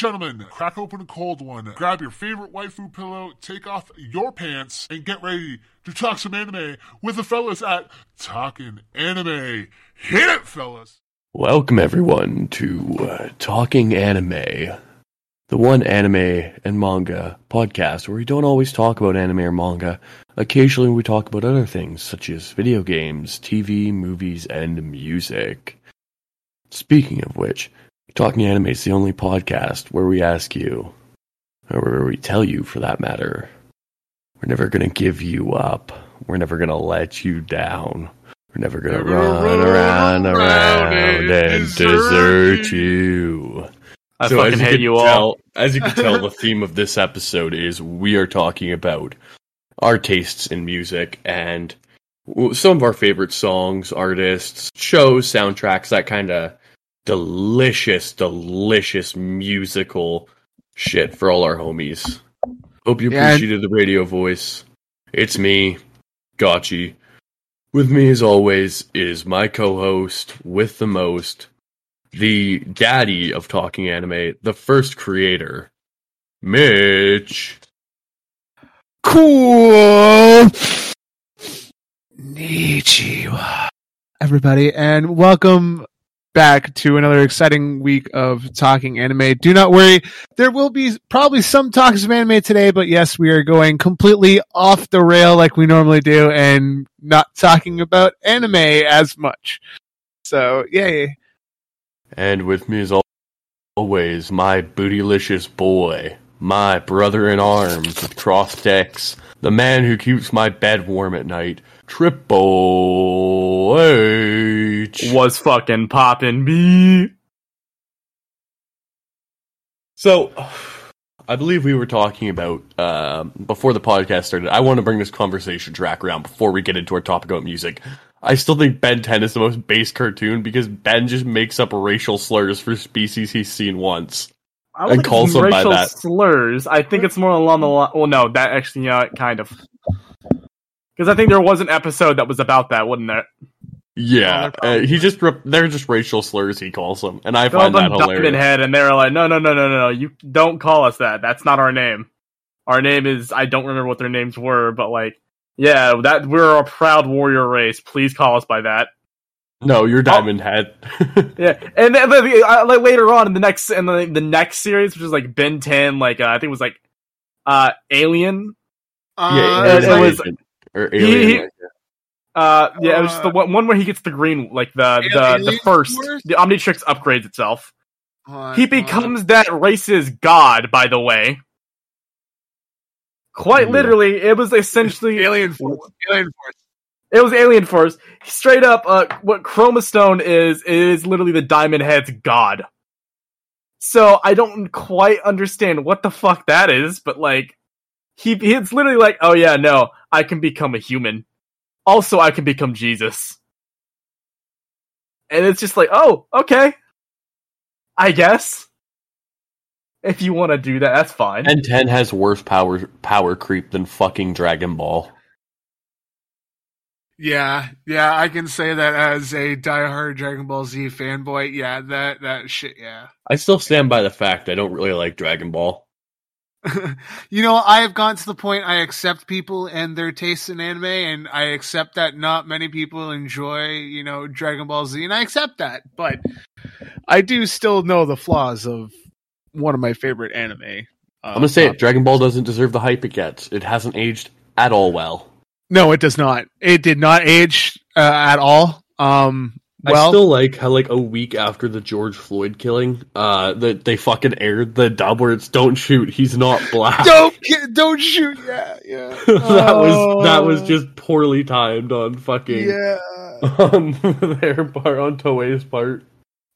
Gentlemen, crack open a cold one, grab your favorite waifu pillow, take off your pants, and get ready to talk some anime with the fellas at Talking Anime. Hit it, fellas! Welcome everyone to uh, Talking Anime, the one anime and manga podcast where we don't always talk about anime or manga. Occasionally we talk about other things such as video games, TV, movies, and music. Speaking of which, Talking Anime is the only podcast where we ask you, or where we tell you for that matter, we're never going to give you up. We're never going to let you down. We're never going to run run around, around around and and desert desert you. I So fucking as you hate can you all. tell, as you can tell, the theme of this episode is we are talking about our tastes in music and some of our favorite songs, artists, shows, soundtracks, that kind of delicious, delicious musical shit for all our homies. Hope you Yeah, appreciated the radio voice. It's me, Gotchi. With me, as always, is my co-host with the most, the daddy of talking anime, the first creator, Mitch. Cool. Nichiwa. Everybody, and welcome back to another exciting week of talking anime. Do not worry, there will be probably some talks of anime today, but yes, we are going completely off the rail like we normally do and not talking about anime as much. So, yay. And with me, as al- always, my bootylicious boy, my brother in arms crossed decks, the man who keeps my bed warm at night, Triple H. Was fucking popping me. So, I believe we were talking about um, before the podcast started. I want to bring this conversation track around before we get into our topic about music. I still think Ben 10 is the most base cartoon because Ben just makes up racial slurs for species he's seen once. I And don't think calls it's them by that. slurs. I think it's more along the line. Well, no, that actually, yeah, kind of. Because I think there was an episode that was about that, wasn't there? Yeah, Oh, they're uh, he just re- they're just racial slurs he calls them, and I They called find that them Diamond hilarious. Head, and they're like, "No, no, no, no, no, no! You don't call us that. That's not our name. Our name is I don't remember what their names were, but like, yeah, that we're a proud warrior race. Please call us by that." No, you're Diamond Head. Yeah, and then but, uh, like later on in the next in the, the next series, which is like Ben Ten, like uh, I think it was like uh Alien. yeah, it Alien was- Agent, or he- Alien. Uh, yeah, it was just the Uh, one, one where he gets the green, like the the, the first, Force? the Omnitrix upgrades itself. Uh, He becomes that race's god, by the way. Quite Yeah. literally, it was essentially Alien Force. Alien Force. It was Alien Force. Straight up, uh, what Chromastone is is literally the Diamond Head's god. So I don't quite understand what the fuck that is, but like, he it's literally like, oh yeah, no, I can become a human. Also, I can become Jesus. And it's just like, oh, okay, I guess. If you want to do that, that's fine. And 10 has worse power power creep than fucking Dragon Ball. Yeah, yeah, I can say that as a diehard Dragon Ball Z fanboy. Yeah, that that shit. Yeah. I still stand by the fact I don't really like Dragon Ball. you know, I have gotten to the point I accept people and their tastes in anime, and I accept that not many people enjoy, you know, Dragon Ball Z, and I accept that. But I do still know the flaws of one of my favorite anime. I'm gonna say it, Dragon Ball doesn't deserve the hype it gets. It hasn't aged at all well. No, it does not. It did not age uh, at all. Um, I well, still like how like a week after the George Floyd killing, uh, that they fucking aired the dub where it's "Don't shoot, he's not black." don't don't shoot. Yeah, yeah. that was that was Oh. just poorly timed on fucking yeah. on their part on Toei's part.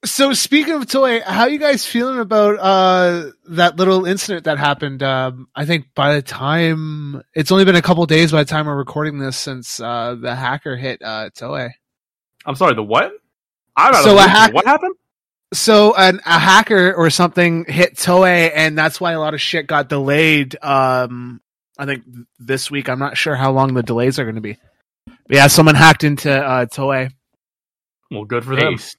So speaking of Toei, how you guys feeling about uh that little incident that happened? Um, I think by the time it's only been a couple days by the time we're recording this since uh the hacker hit uh Toei. I'm sorry, the what? I don't So know. a hack- what happened? So an, a hacker or something hit Toei, and that's why a lot of shit got delayed. Um, I think this week. I'm not sure how long the delays are going to be. But yeah, someone hacked into uh, Toei. Well, good for them. Based.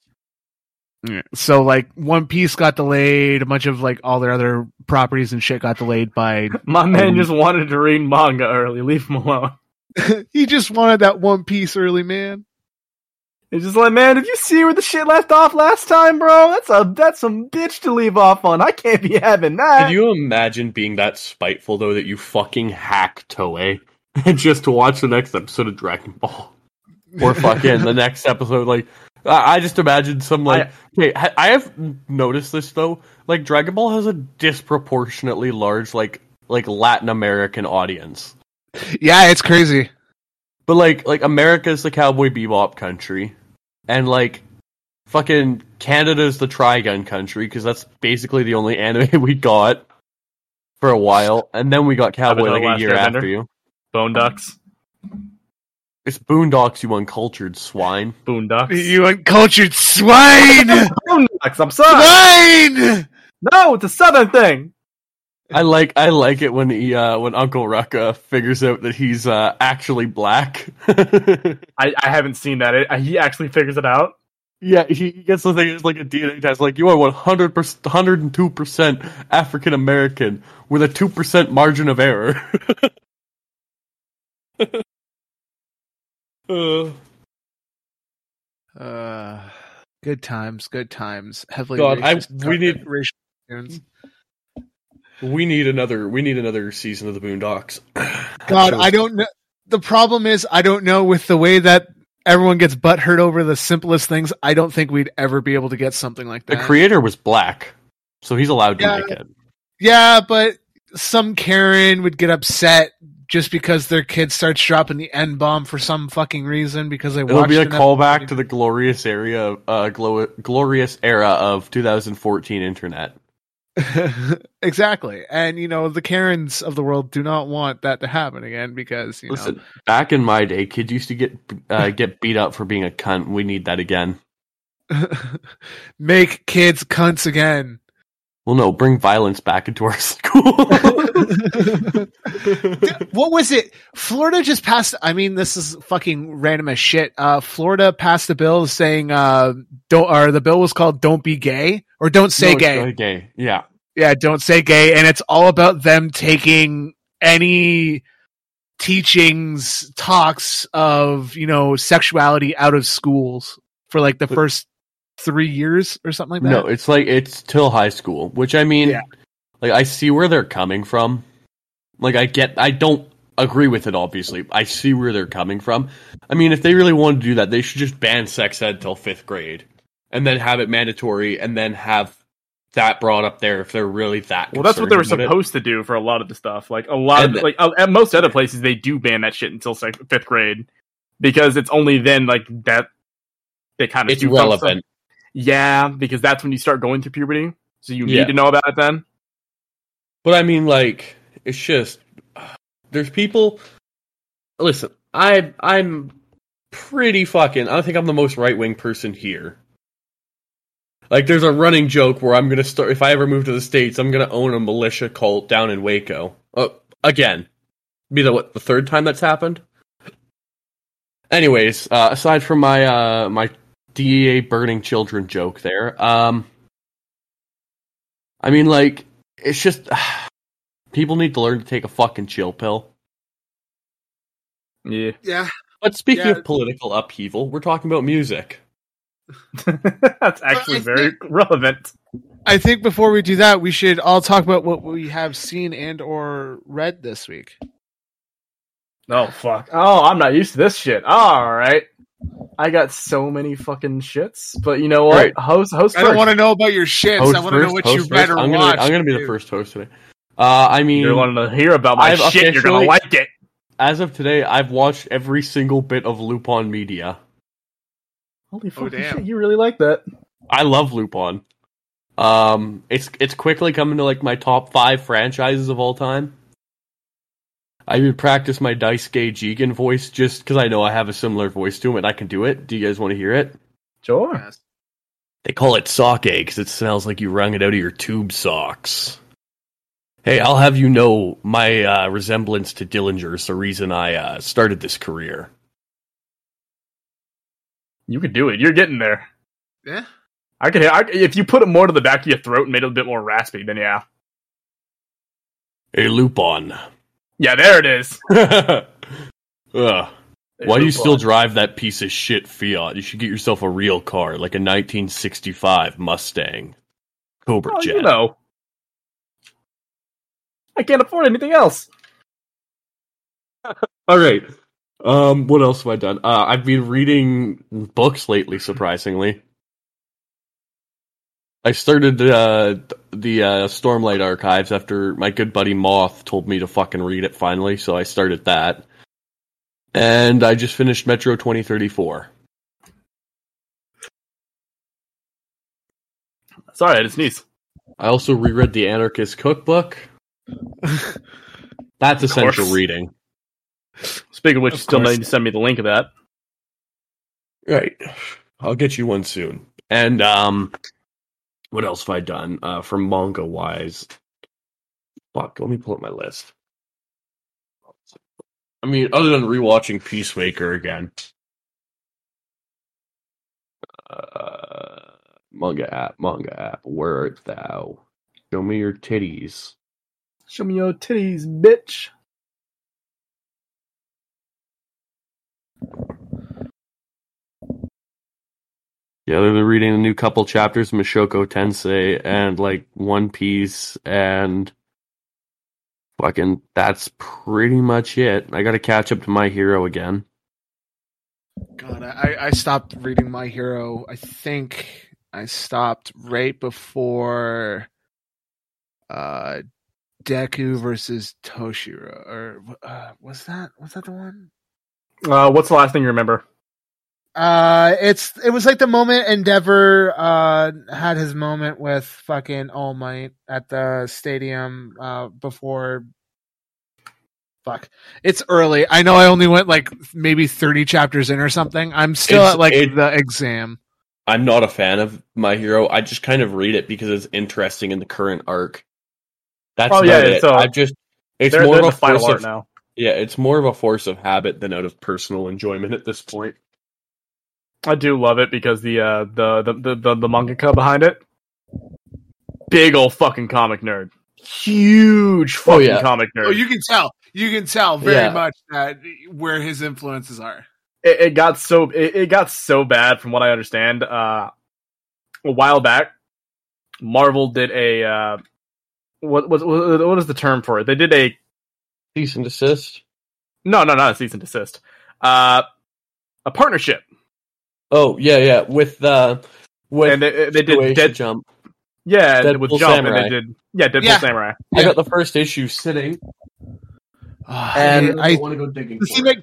Yeah. So like One Piece got delayed, a bunch of like all their other properties and shit got delayed by My man Um, just wanted to read manga early. Leave him alone. he just wanted that One Piece early, man. It's just like, man, did you see where the shit left off last time, bro? That's a that's some bitch to leave off on. I can't be having that. Could you imagine being that spiteful though that you fucking hack Toei and just to watch the next episode of Dragon Ball or fucking the next episode? Like, I I just imagine some like. okay, ha- I have noticed this though. Like, Dragon Ball has a disproportionately large like like Latin American audience, Yeah, it's crazy. But like like America's the Cowboy Bebop country, and like. Fucking Canada's the Trigun country because that's basically the only anime we got for a while, and then we got Cowboy Avatar like a year Airbender. after you. Bone ducks, It's Boondocks, you uncultured swine. boondocks, You uncultured swine! boondocks. I'm sorry. swine! No, it's a southern thing. I like I like it when he uh, when Uncle Ruckus figures out that he's uh, actually black. I, I haven't seen that. It, he actually figures it out. yeah, he he gets the thing. It's like a DNA test. Like you are one hundred percent, hundred and two percent African American with a two percent margin of error. Uh, Uh, good times, good times. Heavily God, I- we need- racial cartoons. We need another. We need another season of the Boondocks. God, I don't know. The problem is, I don't know with the way that everyone gets butt hurt over the simplest things. I don't think we'd ever be able to get something like that. The creator was black, so he's allowed to Yeah. make it. yeah, but some Karen would get upset just because their kid starts dropping the N bomb for some fucking reason because they It'll watched be a an callback to the glorious area, uh, glo- glorious era of 2014 internet. exactly, and you know the Karens of the world do not want that to happen again because you Listen, back in my day, kids used to get uh, get beat up for being a cunt. We need that again. make kids cunts again. Well, no, bring violence back into our school. what was it? Florida just passed. I mean, this is fucking random as shit. Uh, Florida passed a bill saying, uh, don't, or the bill was called "Don't Be Gay" or "Don't Say No, Gay." gay. Yeah, Yeah, "Don't Say Gay," and it's all about them taking any teachings, talks of you know sexuality out of schools for like the But- first three years or something like that. no, it's like it's till high school, which I mean, Yeah. like I see where they're coming from. Like I get, I don't agree with it. Obviously, I see where they're coming from. I mean, if they really wanted to do that, they should just ban sex ed till fifth grade, and then have it mandatory, and then have that brought up there if they're really that. Well, that's what they were concerned about it. supposed to do for a lot of the stuff. Like a lot And of like at most other places, they do ban that shit until sec- fifth grade because it's only then like that they kind of It's relevant. Yeah, because that's when you start going through puberty, so you Yeah. need to know about it then. But I mean, like, it's just there's people. Listen, I I'm pretty fucking. I think I'm the most right wing person here. Like, there's a running joke where I'm gonna start. If I ever move to the states, I'm gonna own a militia cult down in Waco. Uh, again, be the what the third time that's happened. Anyways, uh, aside from my uh, my DEA burning children joke there, um, I mean, like, it's just people need to learn to take a fucking chill pill. Yeah, yeah, But speaking Yeah. of political upheaval, we're talking about music. that's actually I very relevant. I think before we do that, we should all talk about what we have seen and or read this week. Oh fuck! Oh, I'm not used to this shit. All right, I got so many fucking shits, but you know what? Right. Host, host. I don't want to know about your shits. I want to know what you first. read I'm. Gonna, I'm gonna be the first host today. Uh, I mean, You're wanting to hear about my I've shit. You're gonna like it. as of today, I've watched every single bit of Lupin Media. Holy fucking damn. shit! You really like that? I love Lupin. Um, it's it's quickly coming to like my top five franchises of all time. I would practice my Daisuke Jigen voice just because I know I have a similar voice to him and I can do it. Do you guys want to hear it? Sure. They call it sake because it smells like you wrung it out of your tube socks. Hey, I'll have you know my uh, resemblance to Dillinger is the reason I uh, started this career. You can do it. You're getting there. Yeah. I could. I, if you put it more to the back of your throat and made it a bit more raspy, then yeah, A Lupin. Yeah, there it is. Ugh. Why do you still drive that piece of shit Fiat? You should get yourself a real car, like a 1965 Mustang. Cobra Oh, Jet. you know, I can't afford anything else. All right. Um, what else have I done? Uh, I've been reading books lately, surprisingly. I started uh, the uh, Stormlight Archives after my good buddy Moth told me to fucking read it finally, so I started that. And I just finished Metro 2034. Sorry, I just sneeze. I also reread the Anarchist Cookbook. That's essential course. reading. Speaking of which, Of you still course. need to send me the link of that. Right. I'll get you one soon. And um what else have I done? Uh from manga wise. Fuck, let me pull up my list. I mean, other than rewatching Peacemaker again. Uh manga app, manga app, where art thou? Show me your titties. Show me your titties, bitch. Yeah, they're they're reading a new couple chapters of Mushoku Tensei and like One Piece and fucking that's pretty much it. I gotta catch up to My Hero again. God, I, I stopped reading My Hero. I think I stopped right before uh Deku versus Toshiro. Or uh, was that was that the one? Uh, what's the last thing you remember? Uh it's it was like the moment Endeavor uh had his moment with fucking All Might at the stadium uh before fuck. It's early. I know I only went like maybe 30 chapters in or something. I'm still It's- at like it- the exam. I'm not a fan of My Hero. I just kind of read it because it's interesting in the current arc. That's Oh, about yeah, it. so I've just it's They're, more they're of a final force art of now. yeah, it's more of a force of habit than out of personal enjoyment at this point. I do love it because the uh the the the, the, the mangaka behind it, big old fucking comic nerd, huge Oh, fucking yeah. comic nerd. Oh, you can tell. You can tell very Yeah. much that where his influences are. it, it got so it, it got so bad from what I understand. Uh, a while back, Marvel did a uh, what what what is the term for it? They did a Cease and desist. no no not a cease and desist. Uh, a partnership, Oh yeah, yeah. With uh with and they, they did Dead, Jump. yeah Deadpool with Jump, Samurai. and they did yeah Deadpool Yeah. Samurai. I got the first issue sitting, and I, I, want to go digging. does for he it. make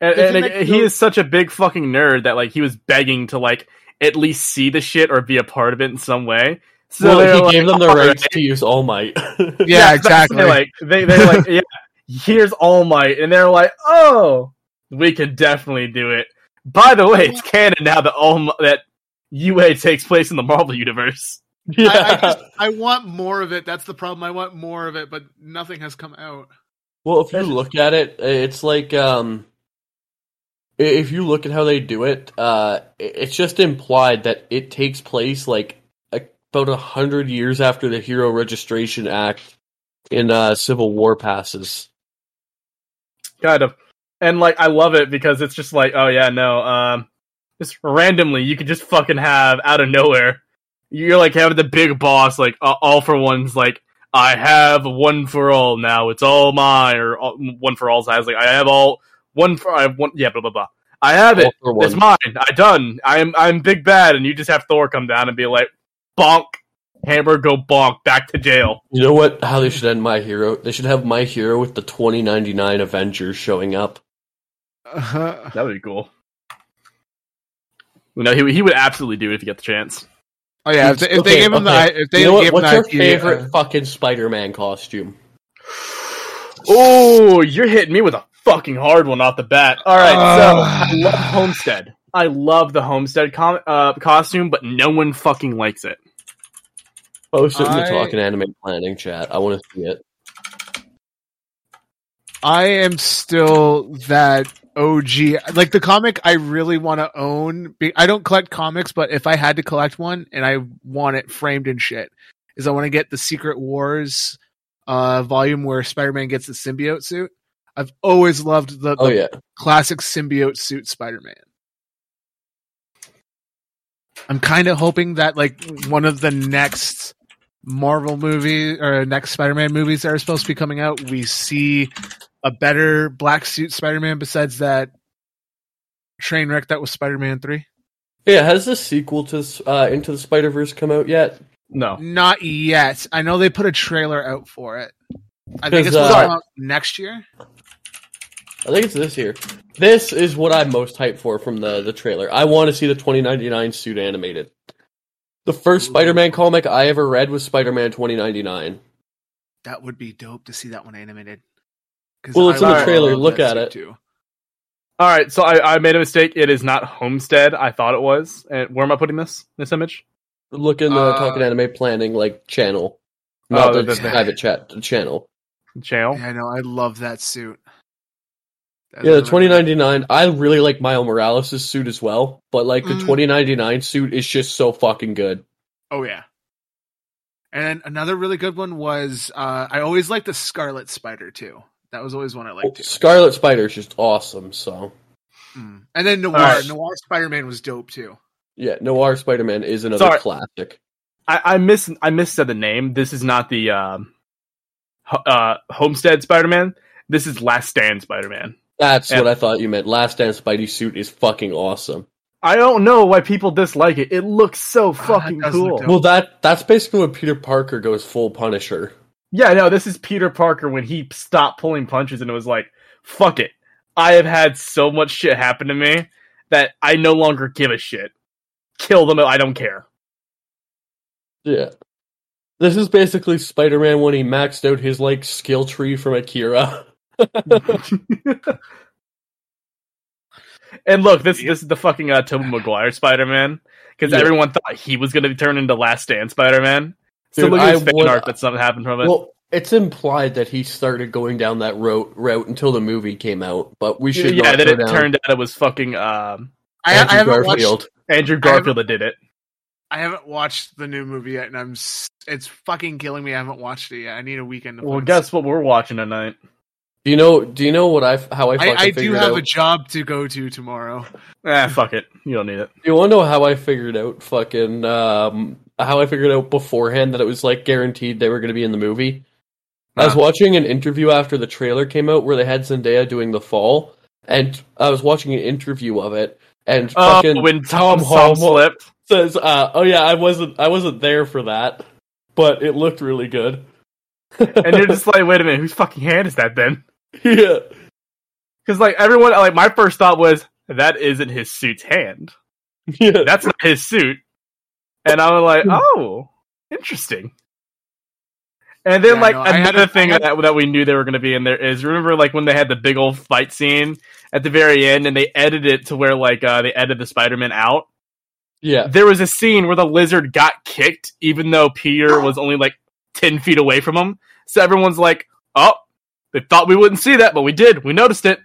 And, and he make he no- is such a big fucking nerd that like he was begging to like at least see the shit or be a part of it in some way. So well, he like, gave them the rights right." to use All Might. Yeah, that's exactly. what they, like they they're like yeah, here's All Might, and they're like, oh, we can definitely do it. By the way, it's canon now that All that UA takes place in the Marvel universe. I, I, just, I want more of it. That's the problem. I want more of it, but nothing has come out. well, if you look at it, it's like um, if you look at how they do it, uh, it's just implied that it takes place like about a hundred years after the Hero Registration Act in uh, Civil War passes. kind of and like i love it because it's just like oh yeah no um just randomly you could just fucking have out of nowhere you're like having the big boss like uh, all for one's like i have one for all now it's all mine or all, one for all's has like i have all one for i have one yeah blah blah blah i have it All for it's mine i done i'm i'm big bad and you just have thor come down and be like bonk hammer go bonk back to jail You know what? How they should end My Hero? They should have My Hero with the 2099 Avengers showing up. Uh, that would be cool you know he, he would absolutely do it if he got the chance oh yeah, if they, if they Okay, give him okay. the if they you know what? give What's him your the IP, favorite uh, fucking Spider-Man costume? Oh, you're hitting me with a fucking hard one off the bat. All right, so Uh. I love Homestead. I love the Homestead com- uh, costume, but no one fucking likes it. Post it in the I- Talking Anime Planning chat. I want to see it. I am still that OG. Like the comic, I really want to own. I don't collect comics, but if I had to collect one and I want it framed and shit, is I want to get the Secret Wars uh, volume where Spider-Man gets the symbiote suit. I've always loved the, the Oh yeah. classic symbiote suit Spider-Man. I'm kind of hoping that like one of the next Marvel movie or next Spider-Man movies that are supposed to be coming out, we see a better black suit Spider-Man besides that train wreck that was Spider-Man 3. Yeah, has the sequel to uh, Into the Spider Verse come out yet? No. Not yet. I know they put a trailer out for it. I think it's supposed to uh, come out next year. I think it's this year. This is what I'm most hyped for from the the trailer. I want to see the 2099 suit animated. The first Spider-Man comic I ever read was Spider-Man 2099. That would be dope to see that one animated. 'Cause Well, it's I in the trailer. Look at it. too. All right, so I, I made a mistake. It is not Homestead. I thought it was. And where am I putting this? This image? Look in the Uh, Talking Anime Planning like channel, Oh, not the the- the- private chat the channel. Channel. Yeah, I know. I love that suit. That's Yeah, the 2099. I really like Miles Morales' suit as well, but like the Mm. 2099 suit is just so fucking good. Oh yeah. And another really good one was uh I always like the Scarlet Spider too. That was always one I liked too. Scarlet Spider is just awesome. So Mm. And then Noir, Alright. Noir Spider Man was dope too. yeah, Noir Spider-Man is another Sorry. classic. I, I miss I missaid the name. This is not the um, Ho- uh, Homestead Spider-Man. This is Last Stand Spider-Man. That's Yeah. what I thought you meant. Last Stand Spidey suit is fucking awesome. I don't know why people dislike it. It looks so fucking does cool. Well, that that's basically when Peter Parker goes full Punisher. Yeah, no, this is Peter Parker when he stopped pulling punches and it was like, fuck it. I have had so much shit happen to me that I no longer give a shit. Kill them, I don't care. Yeah. This is basically Spider-Man when he maxed out his like skill tree from Akira. and look, this this is the fucking uh, Tobey Maguire Spider Man because Yeah. everyone thought he was going to turn into Last Stand Spider Man. So Dude, look at his I fan would- art that something happened from it. well, it's implied that he started going down that route route until the movie came out, but we should yeah, not then it down turned out it was fucking um, I, I haven't Garfield. watched Andrew I haven't- Garfield that did it. I haven't watched the new movie yet and I'm it's fucking killing me. I haven't watched it yet. I need a weekend to Well, fucking guess what we're watching tonight? Do you know? Do you know what I how I I, fucking I do figured have out? a job to go to tomorrow. Ah, fuck it. You don't need it. You want to know how I figured out fucking um how I figured out beforehand that it was like guaranteed they were going to be in the movie? I was watching an interview after the trailer came out where they had Zendaya doing the fall, and I was watching an interview of it, and Oh, fucking when Tom, Holland- slipped. says, uh, "Oh yeah, I wasn't I wasn't there for that, but it looked really good." And you're just like, wait a minute, whose fucking hand is that then? yeah, Because like everyone, like my first thought was that isn't his suit's hand. yeah. That's not his suit. And I was like, oh, interesting. And then Yeah, like no, another a- thing that that we knew they were going to be in there is remember like when they had the big old fight scene at the very end and they edited it to where like uh, they edited the Spider-Man out. yeah. There was a scene where the lizard got kicked even though Peter was only like ten feet away from him. So everyone's like, oh, they thought we wouldn't see that, but we did. We noticed it.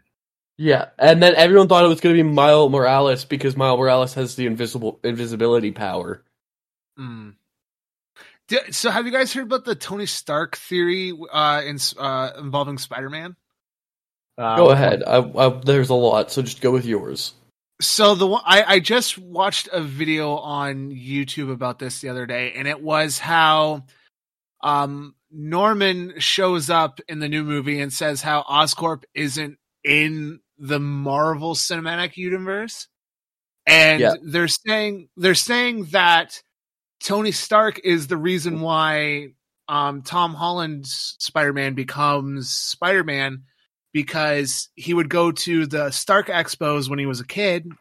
Yeah, and then everyone thought it was going to be Miles Morales because Miles Morales has the invisible invisibility power. Mm. So, have you guys heard about the Tony Stark theory uh, in, uh, involving Spider Man? Uh, Go ahead. I, I, there's a lot, so just go with yours. So the one I, I just watched a video on YouTube about this the other day, and it was how um, Norman shows up in the new movie and says how Oscorp isn't in the Marvel Cinematic Universe, and Yeah. they're saying they're saying that Tony Stark is the reason why um, Tom Holland's Spider Man becomes Spider Man because he would go to the Stark Expos when he was a kid.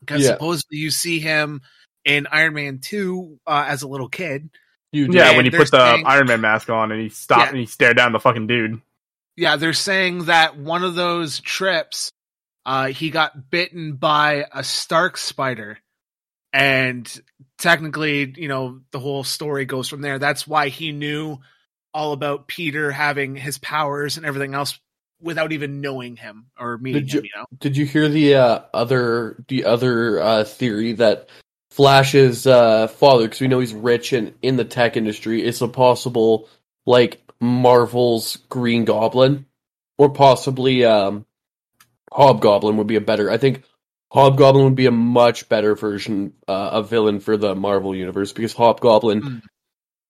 Because Yeah. supposedly you see him in Iron Man 2 uh, as a little kid. You Yeah, when he they're put the saying- Iron Man mask on and he stopped Yeah. and he stared down the fucking dude. Yeah, they're saying that one of those trips, uh, he got bitten by a Stark spider. And technically, you know, the whole story goes from there. That's why he knew all about Peter having his powers and everything else without even knowing him or meeting Did him. you- You know, Did you hear the uh, other the other uh, theory that Flash's uh, father, because we know he's rich and in the tech industry, is a possible like Marvel's Green Goblin, or possibly um, Hobgoblin would be a better. I think Hobgoblin would be a much better version uh, of villain for the Marvel universe because Hobgoblin Hmm.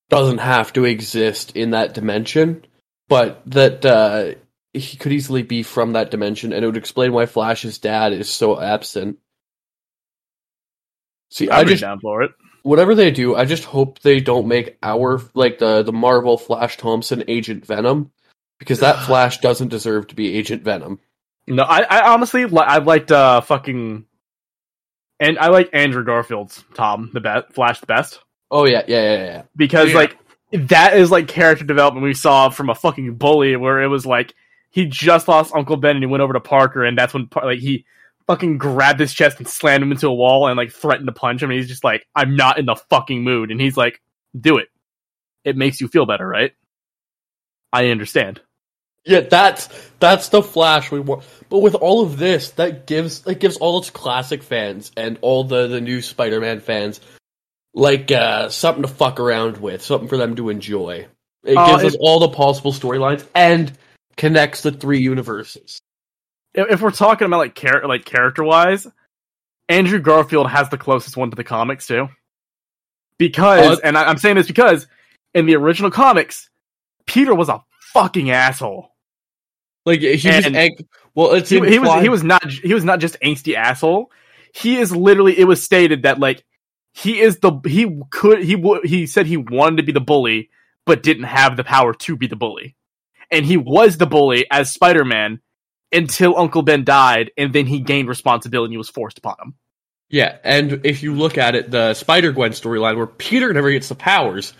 doesn't have to exist in that dimension, but that uh, he could easily be from that dimension, and it would explain why Flash's dad is so absent. See, I just down for it. whatever they do, I just hope they don't make our like the the Marvel Flash Thompson Agent Venom, because that Flash doesn't deserve to be Agent Venom. No, I, I honestly, li- I liked uh fucking, and I like Andrew Garfield's Tom the best, Flash the best Oh yeah, yeah, yeah, yeah. because Yeah. like that is like character development we saw from a fucking bully where it was like he just lost Uncle Ben and he went over to Parker and that's when Par- like he fucking grabbed his chest and slammed him into a wall and like threatened to punch him and he's just like I'm not in the fucking mood and he's like do it. It makes you feel better, right? I understand. Yeah, that's that's the Flash we want. But with all of this, that gives it gives all its classic fans and all the the new Spider-Man fans like uh something to fuck around with, something for them to enjoy. It Uh, gives us all the possible storylines and connects the three universes. if, if we're talking about like char- like character wise, Andrew Garfield has the closest one to the comics too. Because, Uh, and I, I'm saying this because in the original comics, Peter was a fucking asshole. Like he was egg. Well, it's He, he was he was not he was not just angsty asshole. He is literally. It was stated that like he is the he could he would he said he wanted to be the bully, but didn't have the power to be the bully, and he was the bully as Spider Man until Uncle Ben died, and then he gained responsibility and was forced upon him. Yeah, and if you look at it, the Spider Gwen storyline where Peter never gets the powers,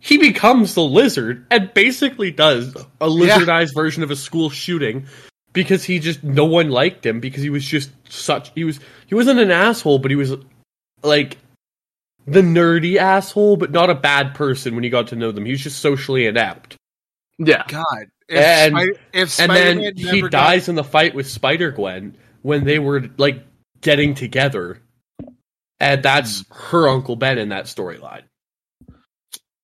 he becomes the lizard and basically does a lizardized version of a school shooting because he just no one liked him because he was just such he was he wasn't an asshole, but he was like the nerdy asshole, but not a bad person when you got to know them. He was just socially inept. Yeah, God, if, And- Spider- if And Spider-Man then he never got- dies in the fight with Spider Gwen when they were like getting together. And that's hmm. her Uncle Ben in that storyline.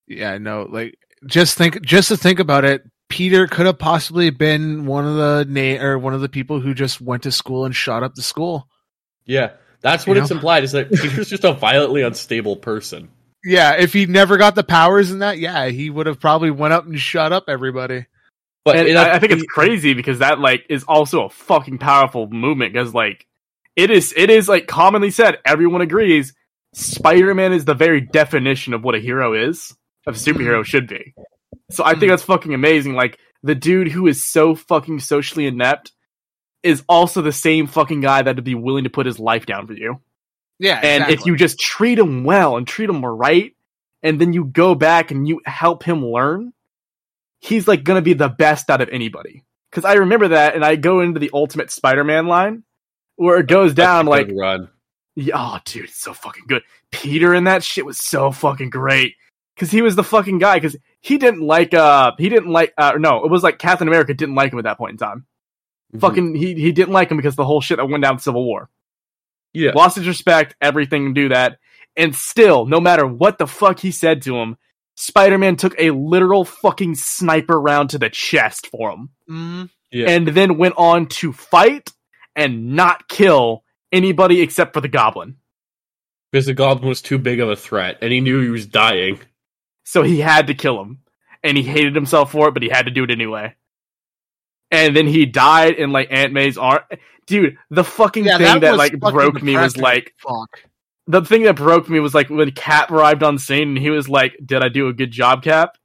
Yeah, no, like just think, just to think about it, Peter could have possibly been one of the na- or one of the people who just went to school and shot up the school. Yeah, that's what You it's know? implied is that Peter's just a violently unstable person. Yeah, if he never got the powers in that, yeah, he would have probably went up and shot up everybody. But and it- I, I think it's crazy because that like is also a fucking powerful movement because like it is it is like commonly said everyone agrees spider-man is the very definition of what a hero is of superhero should be so i think that's fucking amazing like the dude who is so fucking socially inept is also the same fucking guy that'd be willing to put his life down for you Yeah, and if you just treat him well and treat him right, and then you go back and you help him learn, he's like gonna be the best out of anybody. Because I remember that, and I go into the Ultimate Spider-Man line where it goes down like, run. yeah, oh, dude, it's so fucking good. Peter in that shit was so fucking great because he was the fucking guy. Because he didn't like, uh, he didn't like, uh, no, it was like Captain America didn't like him at that point in time. Mhm. Fucking, he he didn't like him because of the whole shit that went down in Civil War yeah. lost his respect, everything, do that. And still, no matter what the fuck he said to him, Spider Man took a literal fucking sniper round to the chest for him. Mhm. Yeah. And then went on to fight and not kill anybody except for the goblin. Because the goblin was too big of a threat, and he knew he was dying. So he had to kill him. And he hated himself for it, but he had to do it anyway. And then he died in like Aunt May's arm. Dude, the fucking Yeah, thing that, was like broke me was like fuck. the thing that broke me was like when Cap arrived on scene and he was like, "Did I do a good job, Cap?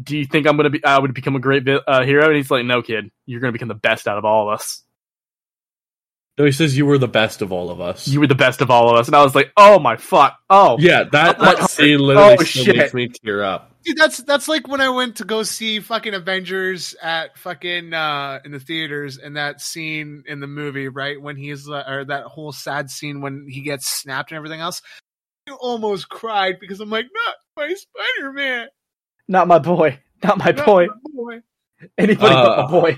Do you think I'm gonna be? I would become a great vi- uh, hero?" And he's like, "No, kid, you're gonna become the best out of all of us. No, he says you were the best of all of us. You were the best of all of us." And I was like, "Oh my fuck! Oh, yeah, that, my that scene literally Oh, still shit. makes me tear up. Dude, that's that's like when I went to go see fucking Avengers at fucking uh in the theaters and that scene in the movie, right? When he's uh, or that whole sad scene when he gets snapped and everything else. I almost cried because I'm like, not my Spider Man. not my boy, not my boy. Anybody but Uh, my boy."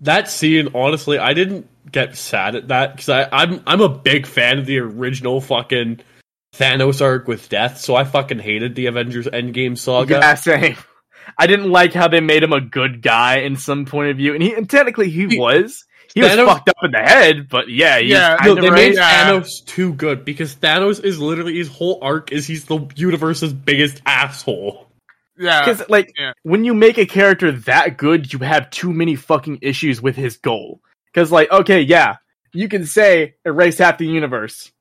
that scene, honestly, I didn't get sad at that because I'm I'm a big fan of the original fucking Thanos arc with death, so I fucking hated the Avengers Endgame saga. Yeah, same. I didn't like how they made him a good guy in some point of view, and he and technically he He- was. He Thanos- was fucked up in the head, but yeah, he's Yeah, kind No, they right. made yeah. Thanos too good because Thanos is literally his whole arc is he's the universe's biggest asshole. Yeah. Because like yeah. when you make a character that good, you have too many fucking issues with his goal. Because like, okay, yeah, you can say erase half the universe.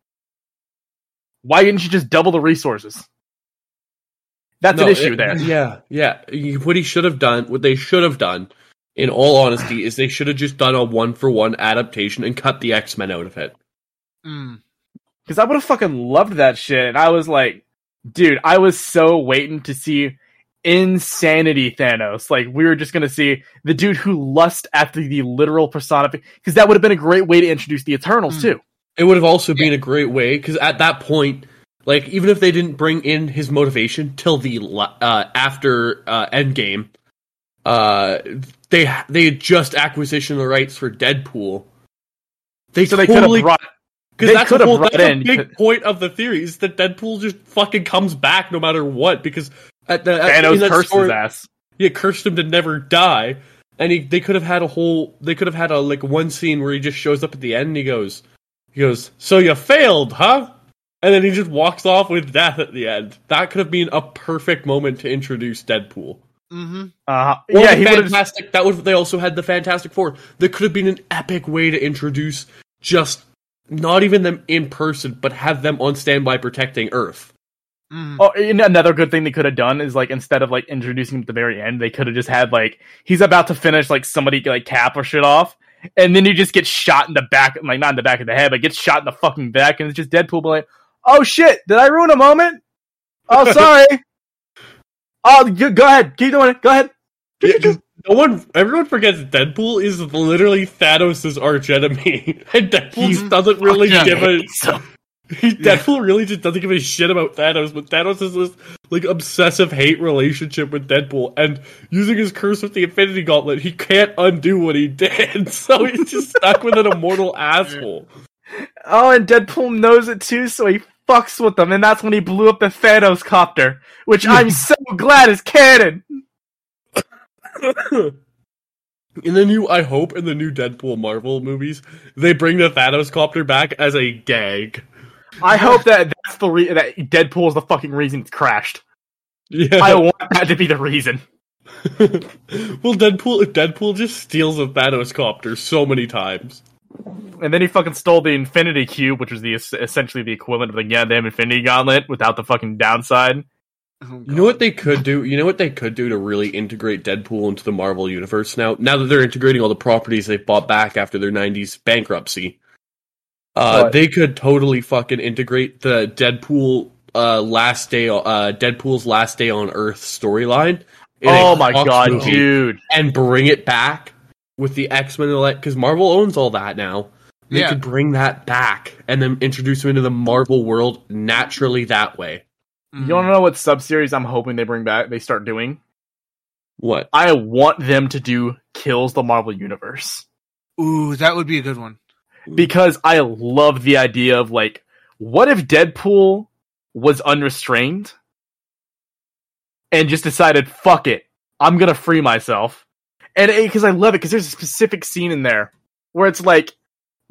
Why didn't you just double the resources? That's an issue it- there. Yeah, yeah. What he should have done, what they should have done, in all honesty, is they should have just done a one for one adaptation and cut the X Men out of it. Mm. Because I would have fucking loved that shit. And I was like, dude, I was so waiting to see insanity Thanos. Like, we were just gonna see the dude who lust after the literal personification. Because that would have been a great way to introduce the Eternals, Mm. too. It would have also been a great way because at that point, like even if they didn't bring in his motivation till the uh, after uh, Endgame, uh, they they had just acquisition the rights for Deadpool. They So they could totally have brought. because that's the whole brought that's a in- big point of the theory is that Deadpool just fucking comes back no matter what because at the at, Thanos that cursed story- his ass. yeah, cursed him to never die. And he, they could have had a whole, they could have had a like one scene where he just shows up at the end and he goes, he goes, so you failed, huh? And then he just walks off with death at the end. That could have been a perfect moment to introduce Deadpool. hmm Uh, yeah, he fantastic. That would they also had the Fantastic Four. That could have been an epic way to introduce just not even them in person, but have them on standby protecting Earth. Hmm Oh, and another good thing they could have done is like instead of like introducing him at the very end, they could have just had like he's about to finish like somebody like cap or shit off, and then you just get shot in the back, like not in the back of the head, but gets shot in the fucking back, and it's just Deadpool being like, "Oh shit, did I ruin a moment? Oh sorry. oh, you, go ahead, keep doing it. Go ahead." Yeah, 'cause no one, everyone forgets Deadpool is literally Thanos' arch enemy, and Deadpool He's doesn't really give a. He, Deadpool really just doesn't give a shit about Thanos, but Thanos has this like obsessive hate relationship with Deadpool, and using his curse with the Infinity Gauntlet, he can't undo what he did, so he's just stuck with an immortal asshole. oh, and Deadpool knows it too, so he fucks with them, and that's when he blew up the Thanos copter, which I'm so glad is canon. in the new, I hope in the new Deadpool Marvel movies, they bring the Thanos copter back as a gag. I hope that that's the re- that Deadpool is the fucking reason it's crashed. Yeah. I want that to be the reason. well, Deadpool Deadpool just steals a Thanos copter so many times. And then he fucking stole the Infinity Cube, which was the essentially the equivalent of the goddamn Infinity Gauntlet without the fucking downside. Oh, You know what they could do? You know what they could do to really integrate Deadpool into the Marvel universe now? Now that they're integrating all the properties they bought back after their '90s bankruptcy, uh, What? they could totally fucking integrate the Deadpool uh, last day, uh, Deadpool's last day on Earth storyline. Oh my god, dude! And bring it back with the X Men, because Marvel owns all that now. They Yeah. could bring that back and then introduce him into the Marvel world naturally that way. You want to know what sub series I'm hoping they bring back? They start doing. What? I want them to do kills the Marvel universe Ooh, that would be a good one. Mm. because I love the idea of like, what if Deadpool was unrestrained and just decided, fuck it, I'm gonna free myself, and eh, because I love it because there's a specific scene in there where it's like.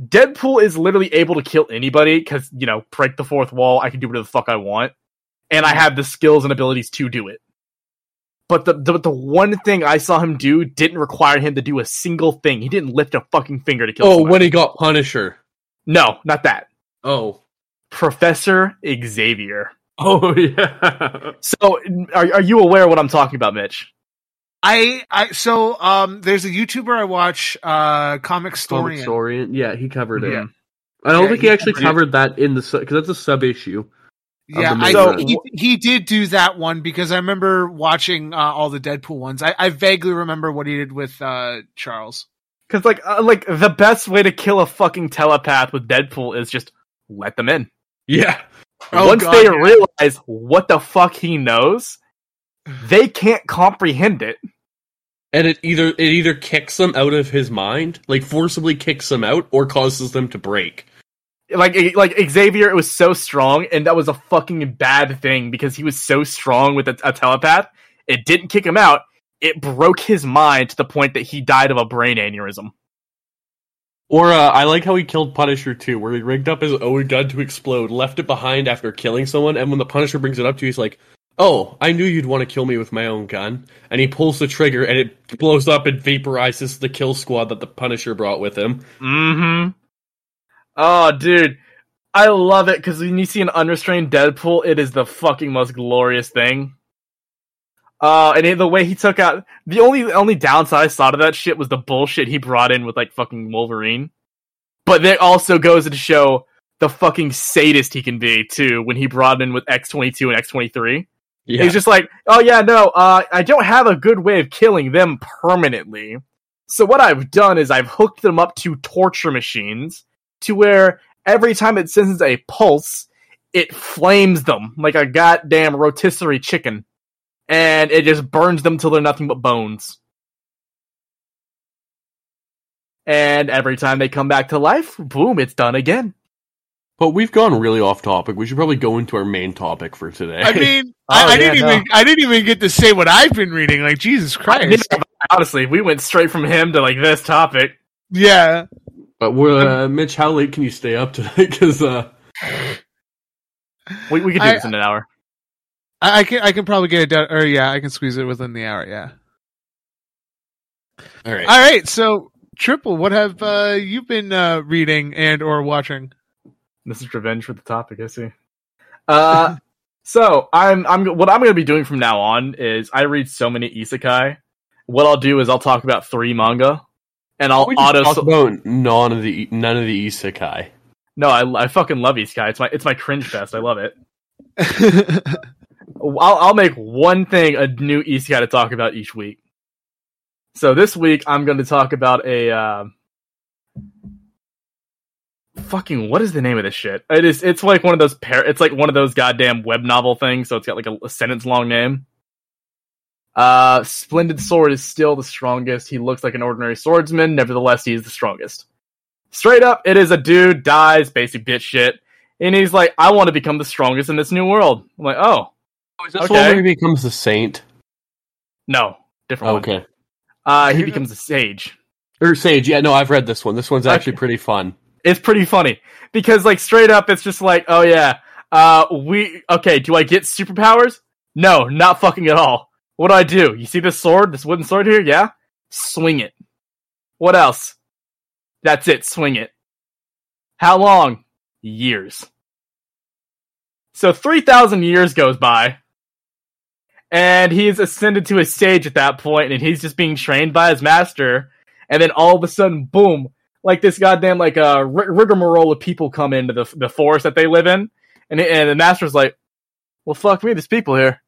Deadpool is literally able to kill anybody because, you know, break the fourth wall. I can do whatever the fuck I want. And I mm. have the skills and abilities to do it. But the, the the one thing I saw him do didn't require him to do a single thing. He didn't lift a fucking finger to kill Oh, somebody. when he got Punisher. No, not that. Oh. Professor Xavier. Oh yeah. So, are, are you aware of what I'm talking about, Mitch? I, I, so, um, there's a YouTuber I watch, uh, Comic Story. Comic story. Yeah, he covered it. Yeah. I don't Yeah, think he, he actually covered covered that in the because that's a sub issue. Yeah, I, main he, he did do that one because I remember watching uh, all the Deadpool ones. I, I vaguely remember what he did with uh, Charles. Because like, uh, like the best way to kill a fucking telepath with Deadpool is just let them in. Yeah. Oh, Once God, they yeah. realize what the fuck he knows, they can't comprehend it. and it either it either kicks them out of his mind, like forcibly kicks them out, or causes them to break. Like like Xavier it was so strong and that was a fucking bad thing because he was so strong with a, a telepath. It didn't kick him out. It broke his mind to the point that he died of a brain aneurysm. Or uh, I like how he killed Punisher too, where he rigged up his own gun to explode, left it behind after killing someone, and when the Punisher brings it up to you, he's like, "Oh, I knew you'd want to kill me with my own gun," and he pulls the trigger, and it blows up and vaporizes the kill squad that the Punisher brought with him. mm-hmm oh dude I love it because when you see an unrestrained Deadpool it is the fucking most glorious thing uh, and the way he took out the only the only downside I saw to that shit was the bullshit he brought in with like fucking Wolverine. But that also goes to show the fucking sadist he can be too when he brought in with X twenty two and X twenty three. He's just like, oh yeah, no, uh, I don't have a good way of killing them permanently. So what I've done is I've hooked them up to torture machines to where every time it sends a pulse, it flames them like a goddamn rotisserie chicken. And it just burns them till they're nothing but bones. And every time they come back to life, boom, it's done again. but we've gone really off topic. We should probably go into our main topic for today. I mean, Oh, I, I yeah, didn't no. even I didn't even get to say what I've been reading. Like Jesus Christ. Honestly, we went straight from him to like this topic. Yeah. But we're uh, Mitch. How late can you stay up tonight? Because uh, We, we could do I- this in an hour. I, I can I can probably get it done or yeah, I can squeeze it within the hour, yeah. all right. All right, so Triple, what have uh, you been uh, reading and or watching? This is revenge for the topic, I see. Uh, so I'm I'm what I'm going to be doing from now on is I read so many isekai. What I'll do is I'll talk about three manga, and I'll auto. talk about none of the none of the isekai. no, I, I fucking love isekai. It's my it's my cringe fest. I love it. I'll I'll make one thing a new isekai to talk about each week. So this week I'm going to talk about a uh, fucking what is the name of this shit? It is it's like one of those par- it's like one of those goddamn web novel things. So it's got like a, a sentence long name. Uh, Splendid Sword is still the strongest. He looks like an ordinary swordsman. Nevertheless, he is the strongest. Straight up, it is a dude dies, basic bitch shit, and he's like, "I want to become the strongest in this new world." I'm like, "Oh, Is this Okay. one where he becomes a saint? no, different one." Okay. Uh, he becomes a sage. Or Sage, yeah, no, I've read this one. This one's actually Okay. pretty fun. It's pretty funny because, like, straight up, it's just like, "Oh yeah, uh, we okay." Do I get superpowers? No, not fucking at all. What do I do? You see this sword, this wooden sword here? Yeah, swing it. What else? That's it. Swing it. How long? Years. So three thousand years goes by, and he's ascended to a stage at that point, and he's just being trained by his master. And then all of a sudden, boom! Like this goddamn like uh, rig- rigmarole of people come into the the forest that they live in, and and the master's like, "Well, fuck me, there's people here.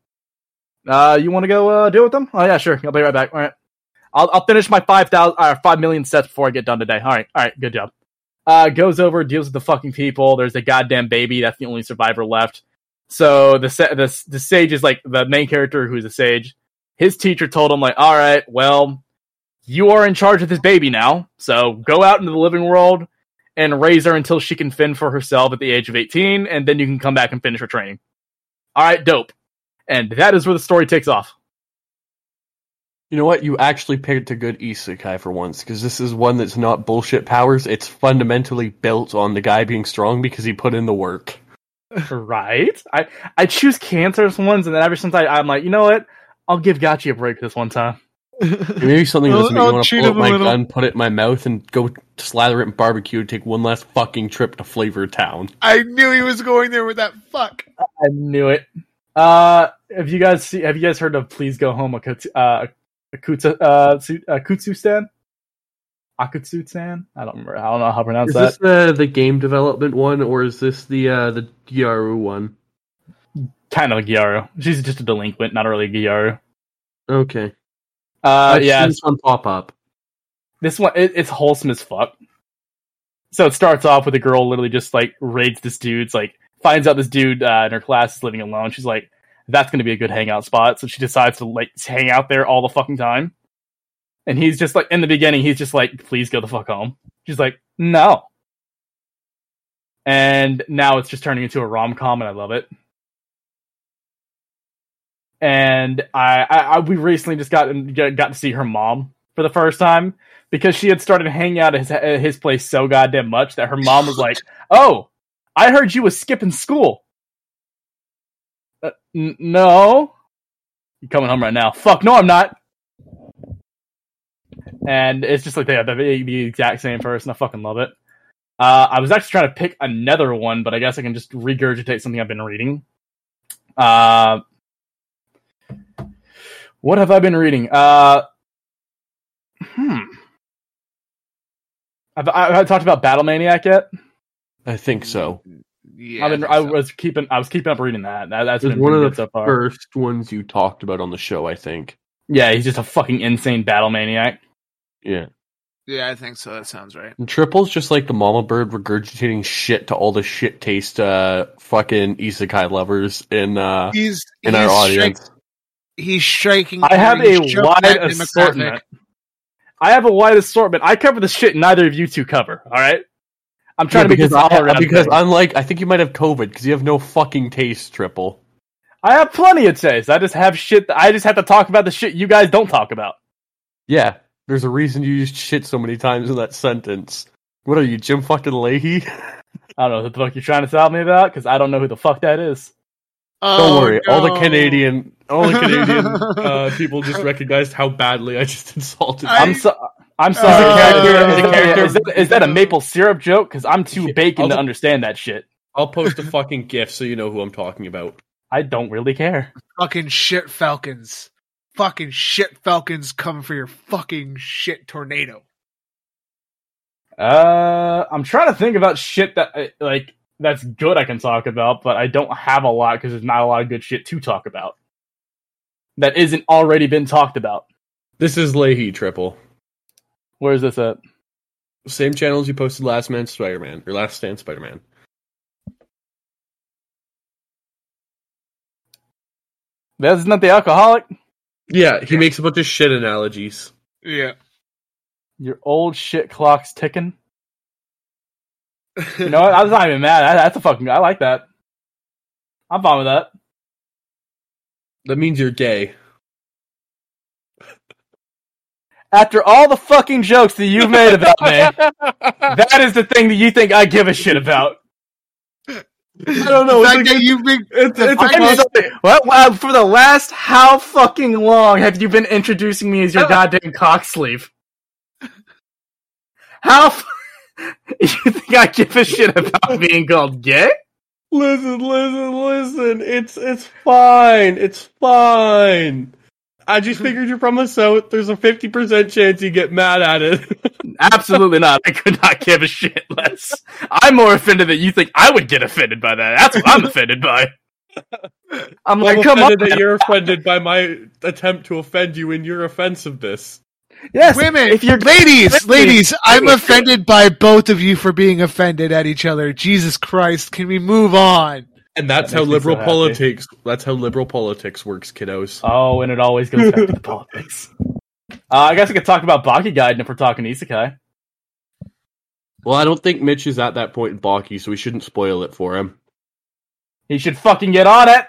Uh, you want to go uh, deal with them? Oh yeah, sure. I'll be right back. All right, I'll I'll finish my five thousand uh, five million sets before I get done today. All right, all right, good job." Uh, goes over, deals with the fucking people. There's a goddamn baby. That's the only survivor left. So the the the sage is like the main character who's a sage. His teacher told him like, "All right, well, you are in charge of this baby now. So go out into the living world and raise her until she can fend for herself at the age of 18, and then you can come back and finish her training." All right, dope. And that is where the story takes off. You know what? You actually picked a good isekai for once, because this is one that's not bullshit powers. It's fundamentally built on the guy being strong because he put in the work. right? I I choose cancerous ones, and then ever since I I'm like, you know what? I'll give Gachi a break this one time. Maybe something that doesn't make me want to pull up my little. gun, put it in my mouth, and go slather it in barbecue and take one last fucking trip to Flavor Town. I knew he was going there with that fuck. I knew it. Uh, have you guys see? Have you guys heard of "Please Go Home"? Akutsu, uh, Akutsu, uh, Su- Akutsu-san, Akutsu Stan. I don't remember. I don't know how to pronounce Is that. this the the game development one, or is this the uh, the Gyaru one? Kind of a Gyaru. She's just a delinquent, not really a Gyaru. Okay. Uh, I've yeah, this one pop up. this one it, it's wholesome as fuck. So it starts off with a girl literally just like raids this dude's like finds out this dude uh, in her class is living alone. She's like, that's gonna be a good hangout spot. So she decides to like hang out there all the fucking time. And he's just like in the beginning, he's just like, "Please go the fuck home." She's like, "No." And now it's just turning into a rom com, and I love it. And I, I, I we recently just got got to see her mom for the first time because she had started hanging out at his, at his place so goddamn much that her mom was like, "Oh, I heard you was skipping school." Uh, n- no, you coming home right now? Fuck no, I'm not. And it's just like they the, the exact same person. I fucking love it. Uh, I was actually trying to pick another one, but I guess I can just regurgitate something I've been reading. Uh, what have I been reading? Uh, hmm. Have I, have I talked about Battle Maniac yet? I think so. Yeah, I've been, I I think so. was keeping, I was keeping up reading that. that that's It's been one of the so far. first ones you talked about on the show, I think. Yeah, he's just a fucking insane battle maniac. Yeah. yeah, I think so. That sounds right. And Triple's just like the mama bird regurgitating shit to all the shit taste uh fucking isekai lovers in uh He's in he's our strik- audience. he's striking. I have a wide assortment. I have a wide assortment. I cover the shit neither of you two cover. All right. I'm trying Yeah, to make because this all around because thing. unlike I think you might have COVID because you have no fucking taste, Triple. I have plenty of taste. I just have shit. I just have to talk about the shit you guys don't talk about. Yeah, there's a reason you used shit so many times in that sentence. What are you, Jim fucking Lahey? I don't know what the fuck you're trying to tell me about because I don't know who the fuck that is. Don't Oh, worry, all the. Canadian, all the Canadian uh, people just recognized how badly I just insulted. I- them. I'm so. I'm Uh, sorry. character- is, is character- is that, is that a maple syrup joke? Because I'm too bacon to I'll- understand that shit. I'll post a fucking gif so you know who I'm talking about. I don't really care. fucking shit falcons. Fucking shit falcons coming for your fucking shit tornado. Uh, I'm trying to think about shit that uh, like that's good I can talk about, but I don't have a lot because there's not a lot of good shit to talk about that isn't already been talked about. This is Lahey Triple. Where is this at? Same channels you posted Last Man Spider Man or Last Stand Spider Man. That's not the alcoholic. Yeah, he makes a bunch of shit analogies. Yeah. Your old shit clock's ticking. You know what? I was not even mad. That- That's a fucking. I like that. I'm fine with that. That means you're gay. After all the fucking jokes that you've made about me, that is the thing that you think I give a shit about. I don't know. It's, like, that you bring it's, it's I'm I'm a sorry. What, for the last how fucking long have you been introducing me as your goddamn cock sleeve? How you think I give a shit about being called gay? Listen, listen, listen. It's it's fine. It's fine. I just figured you're from the south. There's a fifty percent chance you get mad at it. Absolutely not. I could not give a shit less. I'm more offended that you think I would get offended by that. That's what I'm offended by. I'm like, I'm come on. offended that you're offended by my attempt to offend you in your offensiveness. Yes, women, if you're ladies, Ladies, ladies, I'm offended by both of you for being offended at each other. Jesus Christ, can we move on? And that's That how makes me so liberal politics. That's how liberal politics works, kiddos. Oh, and it always goes back to the politics. Uh, I guess we could talk about Baki Gaiden if we're talking isekai. Well, I don't think Mitch is at that point in Baki, so we shouldn't spoil it for him. He should fucking get on it.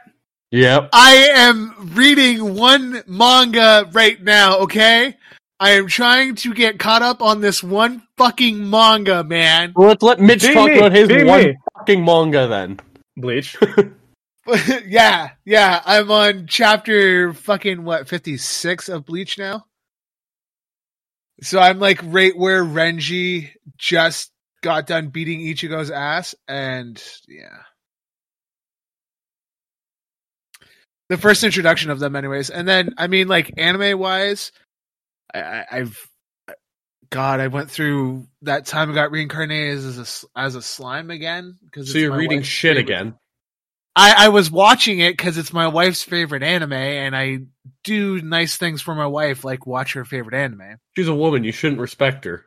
Yep. I am reading one manga right now, okay? I am trying to get caught up on this one fucking manga, man. Well, let's let Mitch Be talk me, about his be one me. fucking manga then. Bleach. yeah, yeah, I'm on chapter fucking what, 56 of Bleach now? So I'm like right where Renji just got done beating Ichigo's ass, and yeah. The first introduction of them, anyways. And then, I mean, like anime wise, I, I've, God, I went through that time I got reincarnated as a, as a slime again. Because So you're reading shit again. I, I was watching it because it's my wife's favorite anime, and I do nice things for my wife, like watch her favorite anime. She's a woman. You shouldn't respect her.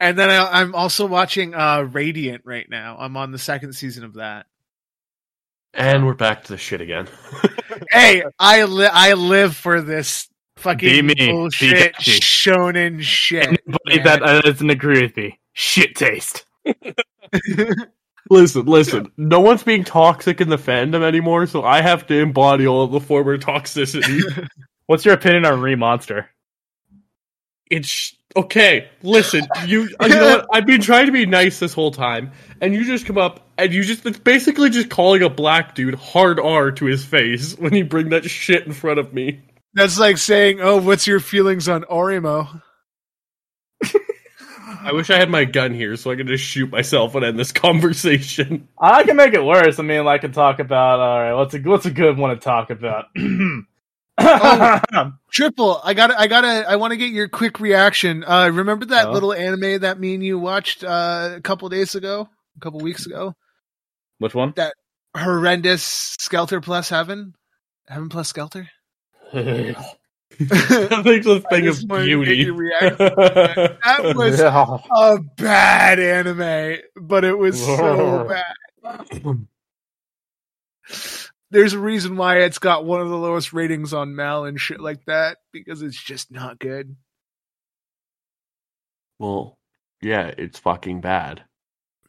And then I, I'm also watching uh, Radiant right now. I'm on the second season of that. And we're back to the shit again. Hey, I li- I live for this Fucking Be me. Bullshit Gachi. shonen shit. Anybody man. that uh, doesn't agree with me, shit taste. Listen, listen. No one's being toxic in the fandom anymore, so I have to embody all of the former toxicity. What's your opinion on Re Monster? it's okay. Listen, you you know what? I've been trying to be nice this whole time, and you just come up and you just it's basically just calling a black dude hard R to his face when you bring that shit in front of me. That's like saying, "Oh, what's your feelings on Oreimo?" I wish I had my gun here so I could just shoot myself and end this conversation. I can make it worse. I mean, I can talk about. All right, what's a what's a good one to talk about? Oh. Triple, I got, to I got to, I want to get your quick reaction. Uh, remember that Oh. little anime that me and you watched uh, a couple days ago, a couple weeks ago? Which one? That horrendous Skelter plus Heaven, Heaven plus Skelter. I think it's a thing just of wanted to get beauty. your. That was a bad anime, but it was so bad. There's a reason why it's got one of the lowest ratings on Mal and shit like that because it's just not good. well, yeah, it's fucking bad.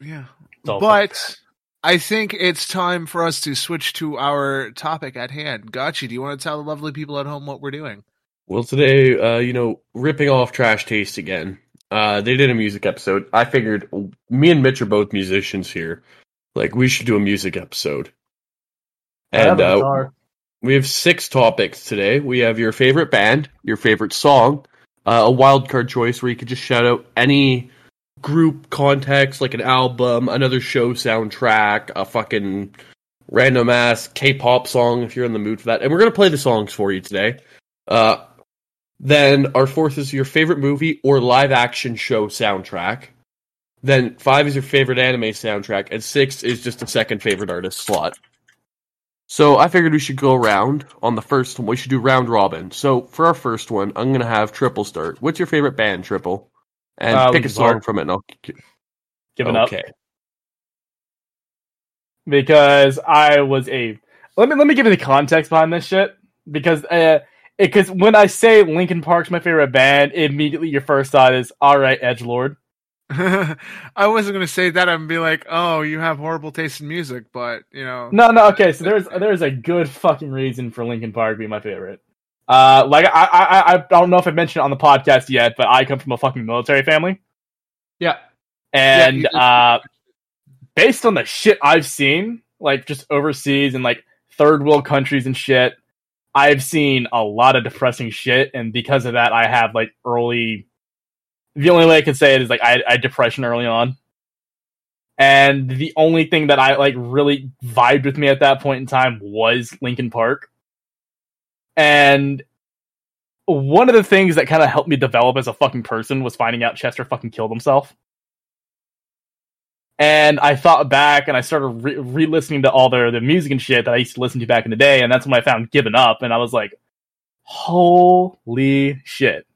Yeah. It's all But I think it's time for us to switch to our topic at hand. Gotcha. Do you want to tell the lovely people at home what we're doing? Well, today, uh, you know, ripping off Trash Taste again. Uh, they did a music episode. I figured me and Mitch are both musicians here. Like, we should do a music episode. I have And uh, we have six topics today. We have your favorite band, your favorite song, uh, a wild card choice where you could just shout out any group context, like an album, another show soundtrack, a fucking random ass K-pop song if you're in the mood for that. And we're gonna play the songs for you today. Uh, then our fourth is your favorite movie or live action show soundtrack. Then five is your favorite anime soundtrack, and six is just a second favorite artist slot. So I figured we should go around on the first one. We should do round robin. So for our first one, I'm gonna have Triple start. What's your favorite band, Triple? And Uh, pick a song Park. from it. And I'll... Giving up okay. because I was a. Let me let me give you the context behind this shit because uh, because when I say Linkin Park's my favorite band, immediately your first thought is all right, Edge Lord. I wasn't going to say that. I'm be like, oh, you have horrible taste in music, but you know, No, no, okay. So there's there's a good fucking reason for Linkin Park to be my favorite. Uh, like I, I I don't know if I mentioned it on the podcast yet, but I come from a fucking military family, Yeah. and did. uh, based on the shit I've seen, like just overseas and like third world countries and shit, I've seen a lot of depressing shit, and because of that, I have like early. The only way I can say it is like I, I had depression early on, and the only thing that I like really vibed with me at that point in time was Linkin Park. And one of the things that kind of helped me develop as a fucking person was finding out Chester fucking killed himself. And I thought back and I started re- re-listening to all the the music and shit that I used to listen to back in the day, and that's when I found "Given Up," and I was like, "Holy shit!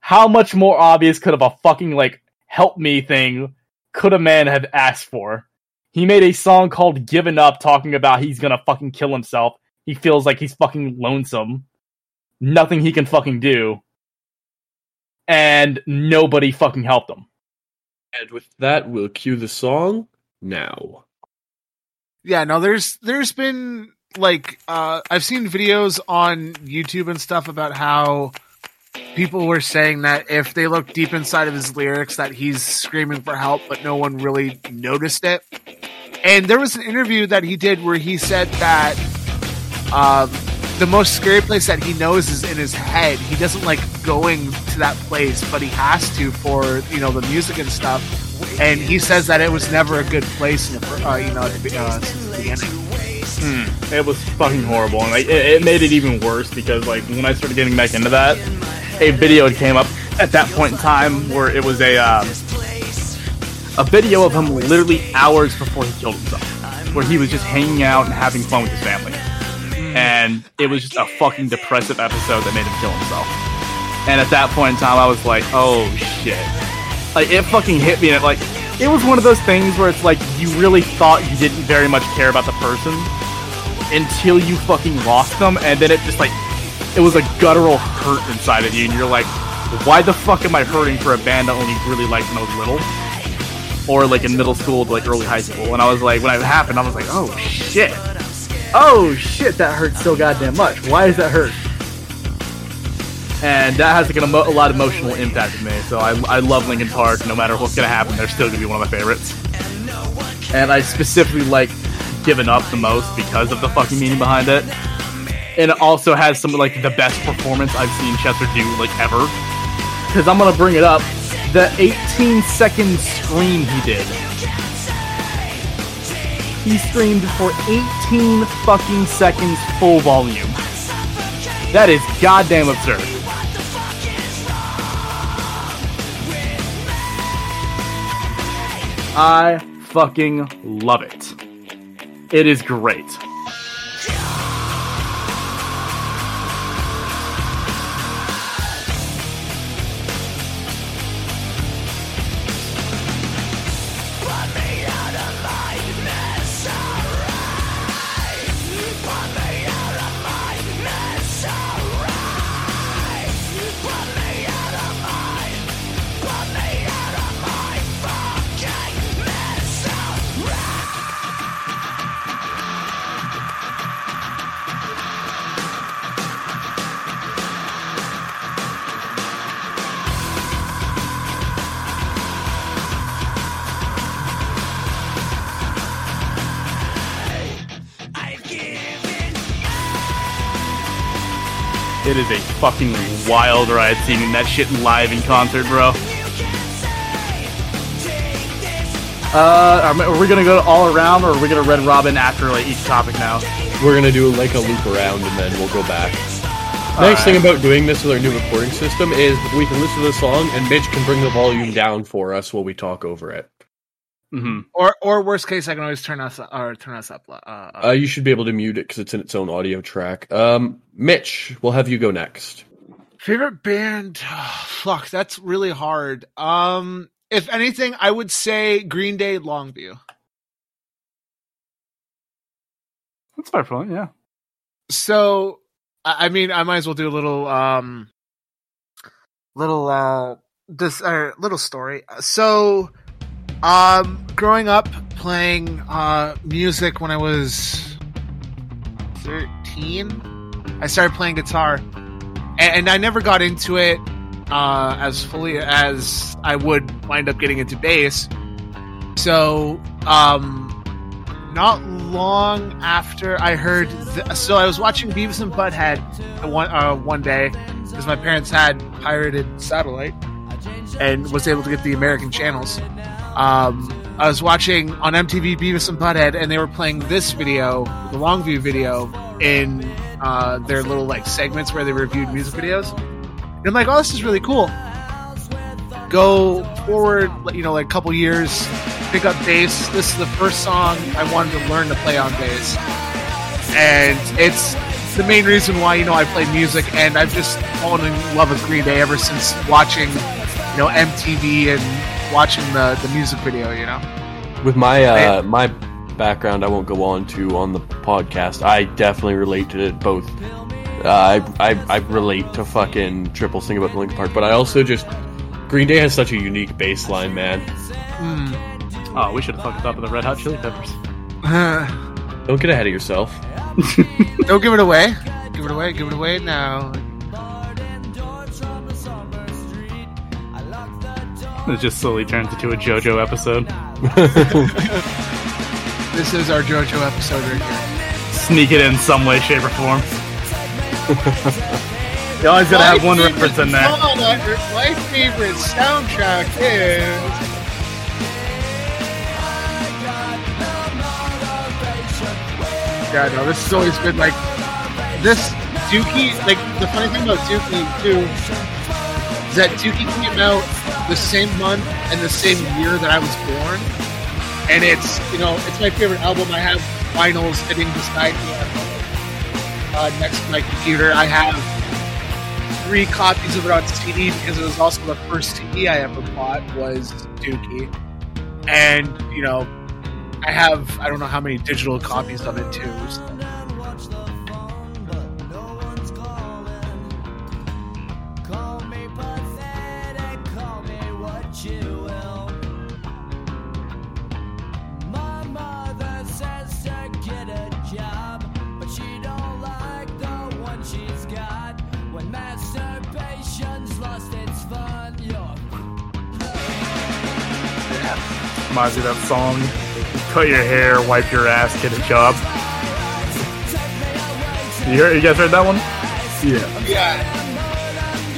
How much more obvious could have a fucking like help me thing could a man have asked for?" He made a song called "Given Up," talking about he's gonna fucking kill himself. He feels like he's fucking lonesome. Nothing he can fucking do, and nobody fucking helped him. And with that, we'll cue the song now. yeah, no, there's there's been like uh I've seen videos on YouTube and stuff about how people were saying that if they look deep inside of his lyrics that he's screaming for help but no one really noticed it. And there was an interview that he did where he said that um the most scary place that he knows is in his head. He doesn't like going to that place, but he has to for you know the music and stuff. And he says that it was never a good place, in the, uh, you know, uh, since the beginning. It was fucking horrible, and like it, it made it even worse because like when I started getting back into that, a video came up at that point in time where it was a um, a video of him literally hours before he killed himself, where he was just hanging out and having fun with his family, and it was just a fucking depressive episode that made him kill himself. And at that point in time, I was like, oh shit, like it fucking hit me, and it like. It was one of those things where it's like you really thought you didn't very much care about the person, until you fucking lost them, and then it just like it was a guttural hurt inside of you, and you're like, why the fuck am I hurting for a band I only really liked when I was little? Or like in middle school to like early high school. And I was like, when it happened, I was like, oh shit. Oh shit, that hurts so goddamn much. Why does that hurt? And that has like an emo- a lot of emotional impact with me. So I, I love Linkin Park. No matter what's gonna happen, they're still gonna be one of my favorites. And I specifically like Given Up the most because of the fucking meaning behind it. And it also has some like the best performance I've seen Chester do like ever. Because I'm gonna bring it up. The 18 second scream he did. He screamed for 18 fucking seconds full volume. That is goddamn absurd. I fucking love it. It is great. Is a fucking wild ride seeing that shit live in concert, bro. Uh, are are we gonna go all around, or are we gonna Red Robin after like each topic now? We're gonna do like a loop around and then we'll go back. nice thing about doing this with our new recording system is we can listen to the song and Mitch can bring the volume down for us while we talk over it. Hmm Or or worst case, I can always turn us or turn us up. Uh, up. Uh, you should be able to mute it because it's in its own audio track. Um, Mitch, we'll have you go next. Favorite band? fuck, that's really hard. Um, if anything, I would say Green Day, Longview. That's fair point. Yeah. So, I I mean, I might as well do a little, um, little, uh, this, uh, little story. So, um, growing up playing, uh, music when I was 13, I started playing guitar. And, and I never got into it, uh, as fully as I would wind up getting into bass. So, um, not long after I heard, so I was watching Beavis and Butthead one uh, one day because my parents had pirated satellite and was able to get the American channels. Um, I was watching on MTV Beavis and Butthead, and they were playing this video, the Longview video, in uh, their little like segments where they reviewed music videos. And I'm like, oh, this is really cool. Go forward, you know, like a couple years, pick up bass. This is the first song I wanted to learn to play on bass, and it's the main reason why you know I play music, and I've just fallen in love with Green Day ever since watching, you know, MTV and watching the the music video. You know, With my uh, my background, I won't go on to on the podcast. I definitely relate to it both. Uh, I, I I relate to fucking Triple Sing about Linkin Park, but I also just Green Day has such a unique bass line, man. Oh, we should have fucking thought of the Red Hot Chili Peppers. Don't get ahead of yourself. don't give it away. Give it away. Give it away now. It just slowly turns into a JoJo episode. This is our JoJo episode right here. Sneak it in some way, shape, or form. you always gotta have one reference in there. My favorite soundtrack is. Yeah, no, this has always been like this Dookie. Like the funny thing about Dookie too is that Dookie came out the same month and the same year that I was born, and it's you know it's my favorite album. I have vinyls sitting beside me uh, next to my computer. I have three copies of it on CD because it was also the first CD I ever bought was Dookie, and you know, I have I don't know how many digital copies of it too. so. Reminds me of that song. Cut your hair, wipe your ass, get a job. You, hear, you guys heard that one? Yeah.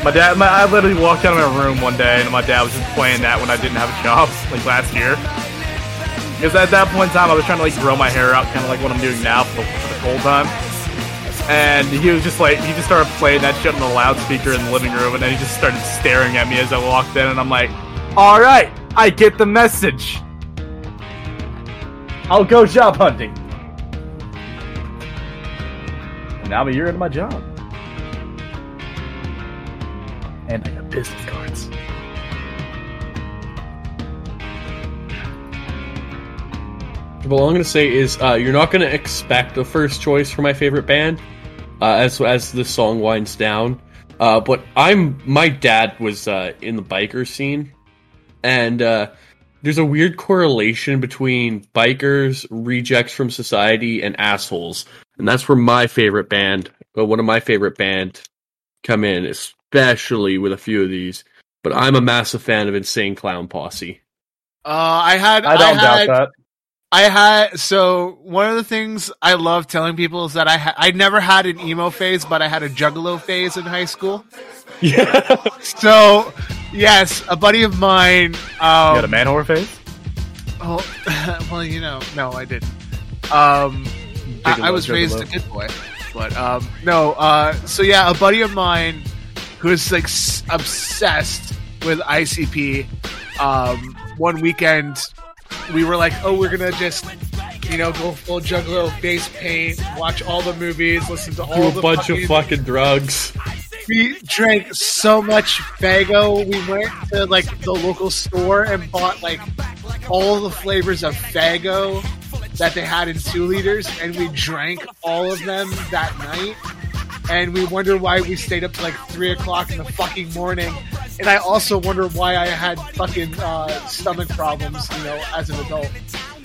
My dad, my, I literally walked out of my room one day and my dad was just playing that when I didn't have a job, like last year. Because at that point in time, I was trying to like grow my hair out, kind of like what I'm doing now for the, for the cold time. And he was just like, he just started playing that shit on the loudspeaker in the living room, and then he just started staring at me as I walked in, and I'm like, all right, I get the message. I'll go job hunting. Now I'm a year into my job. And I got business cards. But all I'm gonna say is uh, you're not gonna expect the first choice for my favorite band uh, as as the song winds down. Uh, but I'm my dad was uh, in the biker scene, and uh, there's a weird correlation between bikers, rejects from society, and assholes, and that's where my favorite band, uh, one of my favorite band, come in, especially with a few of these. But I'm a massive fan of Insane Clown Posse. Uh, I had. I don't had, doubt that. I had so one of the things I love telling people is that I ha- I never had an emo phase, but I had a juggalo phase in high school. Yeah. So yes, a buddy of mine. You got a Um, man whore face? oh, well, you know, no, I didn't. Um, I, I was raised a good boy, but um, no. Uh, so yeah, a buddy of mine who is like s- obsessed with ICP. Um, one weekend, we were like, "Oh, we're gonna just, you know, go full juggalo, face paint, watch all the movies, listen to all Do the a bunch fucking- of fucking drugs. we drank so much Faygo. We went to like the local store and bought like all the flavors of Faygo that they had in two liters, and we drank all of them that night. And we wonder why we stayed up to like three o'clock in the fucking morning. And I also wonder why I had fucking uh, stomach problems, you know, as an adult.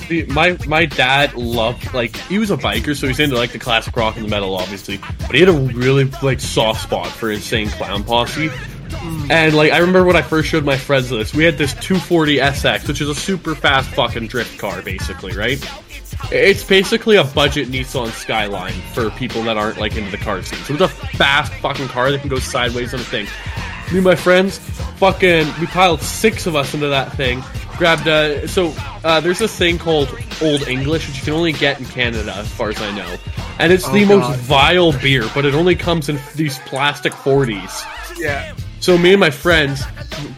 See, my my dad loved like he was a biker, so he's into like the classic rock and the metal, obviously. But he had a really like soft spot for Insane Clown Posse. And like I remember when I first showed my friends this, we had this 240 SX, which is a super fast fucking drift car, basically, right? It's basically a budget Nissan Skyline for people that aren't like into the car scene. So it's a fast fucking car that can go sideways on a thing. Me and my friends, fucking, we piled six of us into that thing. Grabbed uh so uh, there's this thing called Old English, which you can only get in Canada, as far as I know, and it's the God. most vile beer, but it only comes in these plastic 40s. Yeah. So me and my friends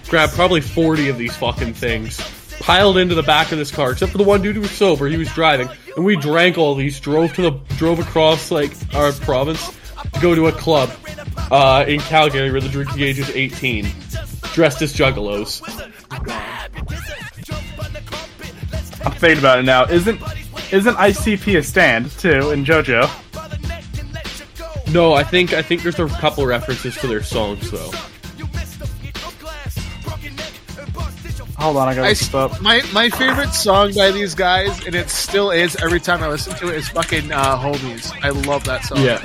grabbed probably 40 of these fucking things, piled into the back of this car, except for the one dude who was sober, he was driving, and we drank all these, drove to the drove across like our province to go to a club uh, in Calgary where the drinking age is 18, dressed as juggalos. I'm thinking about it now. Isn't isn't ICP a stand too in JoJo? No, I think I think there's a couple references to their songs though. Hold on, I gotta I look this up. my my favorite song by these guys, and it still is every time I listen to it, is fucking uh, "Homies." I love that song. Yeah.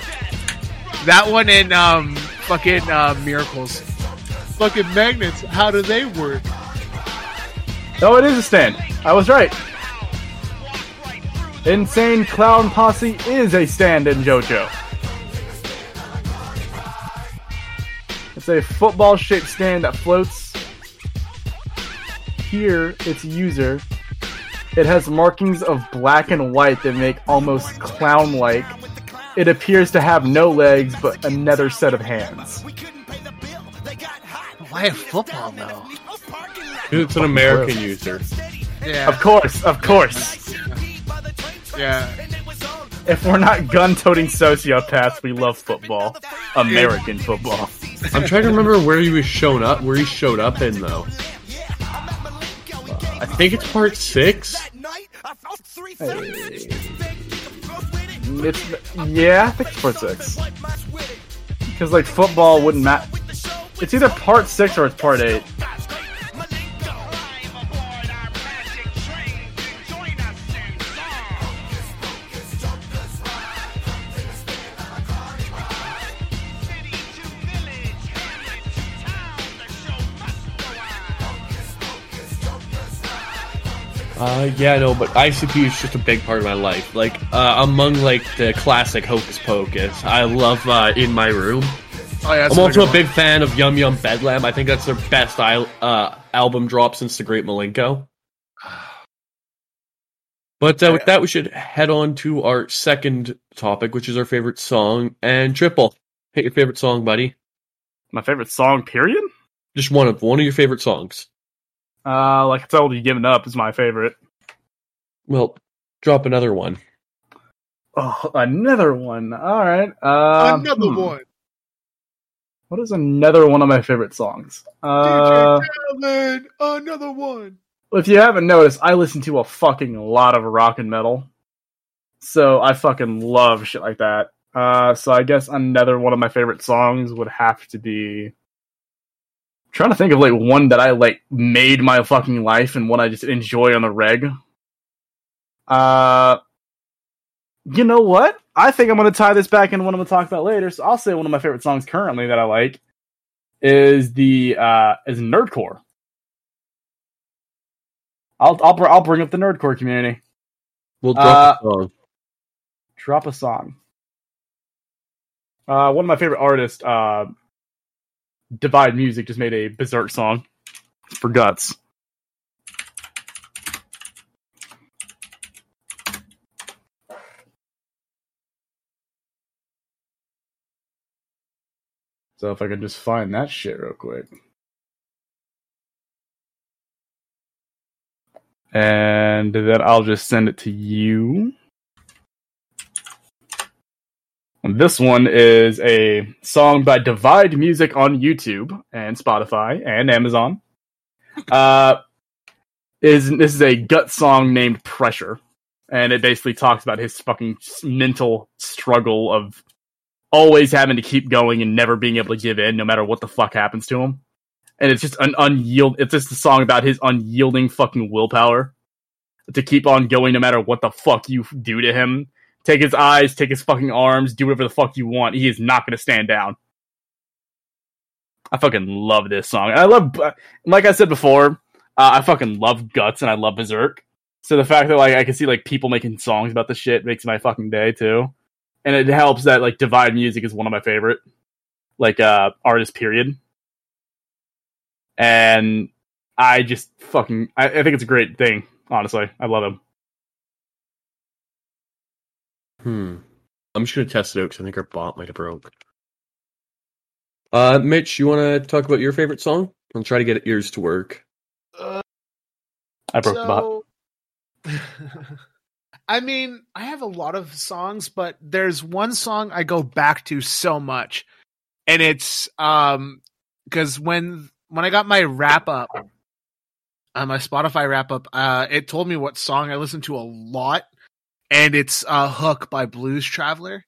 that one in um fucking uh, Miracles. Fucking magnets, how do they work? No, it is a stand. I was right. Insane Clown Posse is a stand in JoJo. It's a football shaped stand that floats. Here, its user. It has markings of black and white that make almost clown like. It appears to have no legs but another set of hands. Why a football though? It's an American user. Yeah, Of course, of course. yeah. If we're not gun toting sociopaths, we love football. American football. I'm trying to remember where he was shown up, where he showed up in though. I think it's part six. It's yeah, I think it's part six. Because like football wouldn't matter. It's either part six or it's part eight. Uh, yeah, no, but ICP is just a big part of my life. Like, uh, among like the classic Hocus Pocus, I love uh, In My Room. Oh yeah, I'm also a big fan of Yum Yum Bedlam. I think that's their best il- uh, album drop since The Great Milenko. But uh, with that, we should head on to our second topic, which is our favorite song. And Triple, hit your favorite song, buddy. My favorite song, period. Just one of one of your favorite songs. Uh, like I told you, "Giving Up" is my favorite. Well, drop another one. Oh, another one. All right. Um, another hmm. one. What is another one of my favorite songs? Uh, DJ Khaled, another one. if you haven't noticed, I listen to a fucking lot of rock and metal. So I fucking love shit like that. Uh, so I guess another one of my favorite songs would have to be. Trying to think of like one that I like made my fucking life and one I just enjoy on the reg. Uh, you know what? I think I'm gonna tie this back into what I'm gonna talk about later. So I'll say one of my favorite songs currently that I like is the uh is Nerdcore. I'll I'll I'll bring up the nerdcore community. We'll drop a song. Drop a song. Uh, one of my favorite artists, uh, Divide Music, just made a Berserk song for Guts. So if I could just find that shit real quick. And then I'll just send it to you. And this one is a song by Divide Music on YouTube and Spotify and Amazon. Uh, is this is a gut song named Pressure, and it basically talks about his fucking mental struggle of always having to keep going and never being able to give in, no matter what the fuck happens to him. And it's just an unyield. It's just a song about his unyielding fucking willpower to keep on going, no matter what the fuck you do to him take his eyes, take his fucking arms, do whatever the fuck you want. He is not going to stand down. I fucking love this song. I love, like I said before, uh, I fucking love Guts and I love Berserk. So the fact that like I can see like people making songs about this shit makes my fucking day too. And it helps that like Divide Music is one of my favorite like uh artists period. And I just fucking I, I think it's a great thing, honestly. I love him. Hmm. I'm just gonna test it out because I think our bot might have broke. Uh, Mitch, you want to talk about your favorite song? I'll try to get yours to work. Uh, I broke the bot. I mean, I have a lot of songs, but there's one song I go back to so much, and it's um because when when I got my wrap up, uh, my Spotify wrap up, uh, it told me what song I listened to a lot, and it's uh, "Hook" by Blues Traveler.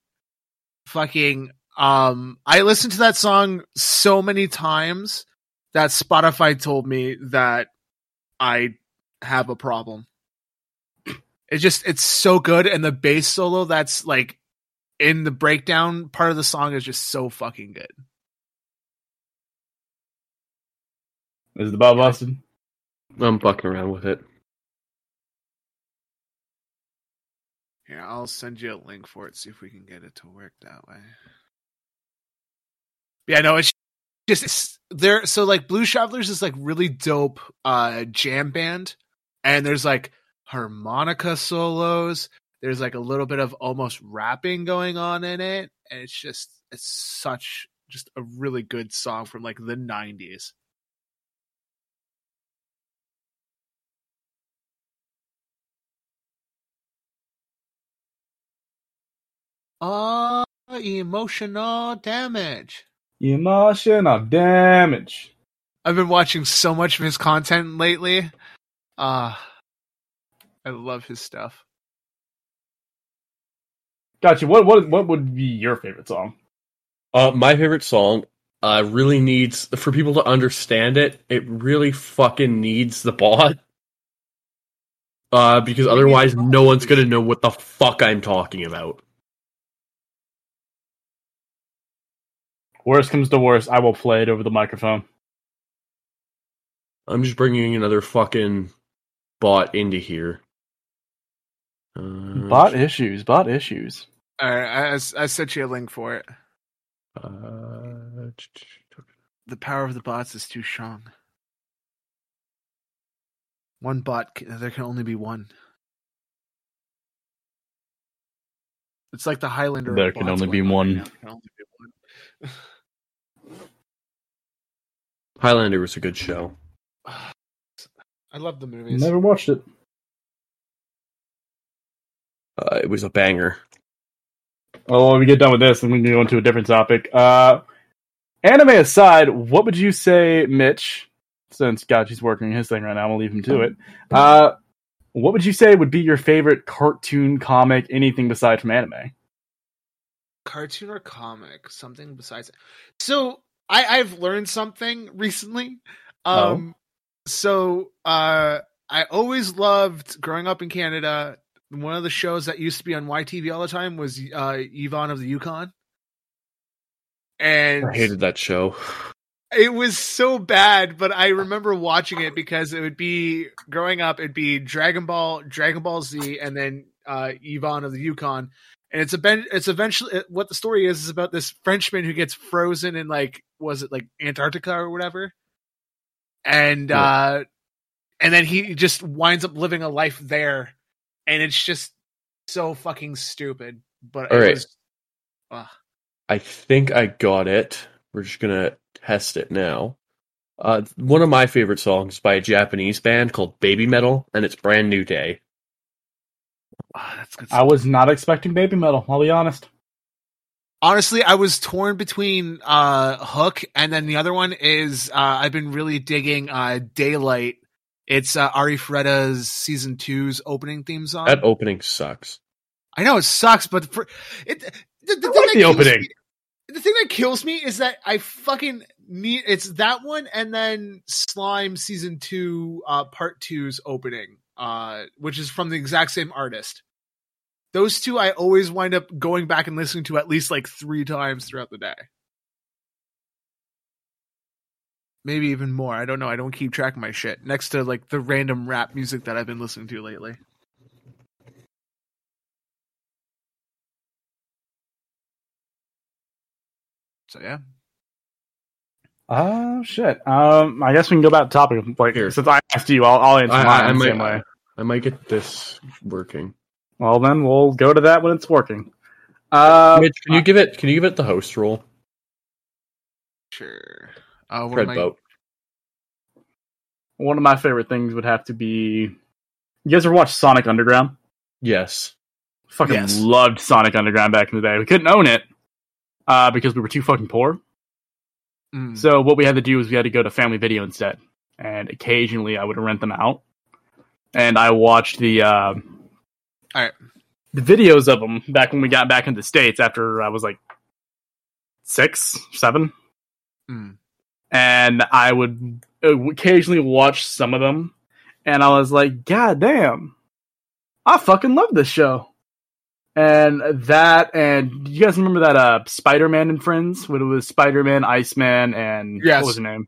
Fucking, um, I listened to that song so many times that Spotify told me that I have a problem. It's just it's so good, and the bass solo that's like in the breakdown part of the song is just so fucking good. Is the Bob busted? I'm fucking around with it. Here, I'll send you a link for it. See if we can get it to work that way. Yeah, no, it's just it's, there. So like, Blue Travelers is like really dope uh jam band, and there's like harmonica solos. There's like a little bit of almost rapping going on in it, and it's just it's such just a really good song from like the '90s. Uh, emotional damage. Emotional damage. I've been watching so much of his content lately. Uh I love his stuff. Gotcha. What what what would be your favorite song? Uh, my favorite song uh, really needs for people to understand it. It really fucking needs the bot. Uh, because otherwise, no one's gonna know what the fuck I'm talking about. Worst comes to worst, I will play it over the microphone. I'm just bringing another fucking bot into here. Uh, Bot issues, bot issues. All right, I, I, I sent you a link for it. uh, The power of the bots is too strong. One bot, there can only be one. It's like the Highlander. There can only be one. There can only be one. Highlander was a good show. I love the movies. Never watched it. Uh, it was a banger. Well, when we get done with this, then we can go into a different topic. Uh, anime aside, what would you say, Mitch? Since God, he's working his thing right now, I'm gonna leave him to it. Uh, what would you say would be your favorite cartoon, comic, anything beside from anime? Cartoon or comic something besides so i i've learned something recently Oh. um so uh i always loved growing up in canada one of the shows that used to be on YTV all the time was uh Yvon of the Yukon and I hated that show. it was so bad, but I remember watching it because it would be growing up. It'd be Dragon Ball, Dragon Ball Z, and then uh, Yvon of the Yukon. And it's a ben- it's eventually what the story is is about this Frenchman who gets frozen in like was it like Antarctica or whatever, and Yeah. uh, and then he just winds up living a life there, and it's just so fucking stupid. But All it right. was. I think I got it. We're just gonna test it now. Uh, one of my favorite songs by a Japanese band called Baby Metal, and it's Brand New Day. Ah, that's good. I was not expecting baby metal. I'll be honest. honestly i was torn between uh hook and then the other one is uh i've been really digging uh daylight it's uh Arifureta's season two's opening theme song That opening sucks. i know it sucks but for it the, the, thing like that the opening. me- the thing that kills me is that i fucking need it's that one and then slime season two uh part two's opening uh which is from the exact same artist those two I always wind up going back and listening to at least like three times throughout the day. Maybe even more. I don't know. I don't keep track of my shit. Next to like the random rap music that I've been listening to lately. So yeah. Oh shit. Um, I guess we can go back to topic. Like Here. since I asked you, I'll, I'll answer I- mine I- I the might- same way. I might get this working. Well, then we'll go to that when it's working. Uh, Mitch, can you give it? Can you give it the host role? Sure. Uh, what FredBoat. one of my favorite things would have to be. You guys ever watch Sonic Underground? Yes. Fucking Yes. loved Sonic Underground back in the day. We couldn't own it uh, because we were too fucking poor. Mm. So what we had to do is we had to go to Family Video instead, and occasionally I would rent them out, and I watched the uh, Alright. the videos of them back when we got back into the states after I was like six, seven, Mm. and I would occasionally watch some of them, and I was like, God damn, I fucking love this show. And that, and you guys remember that uh, Spider Man and Friends? When it was Spider Man, Iceman, and Yes. what was her name?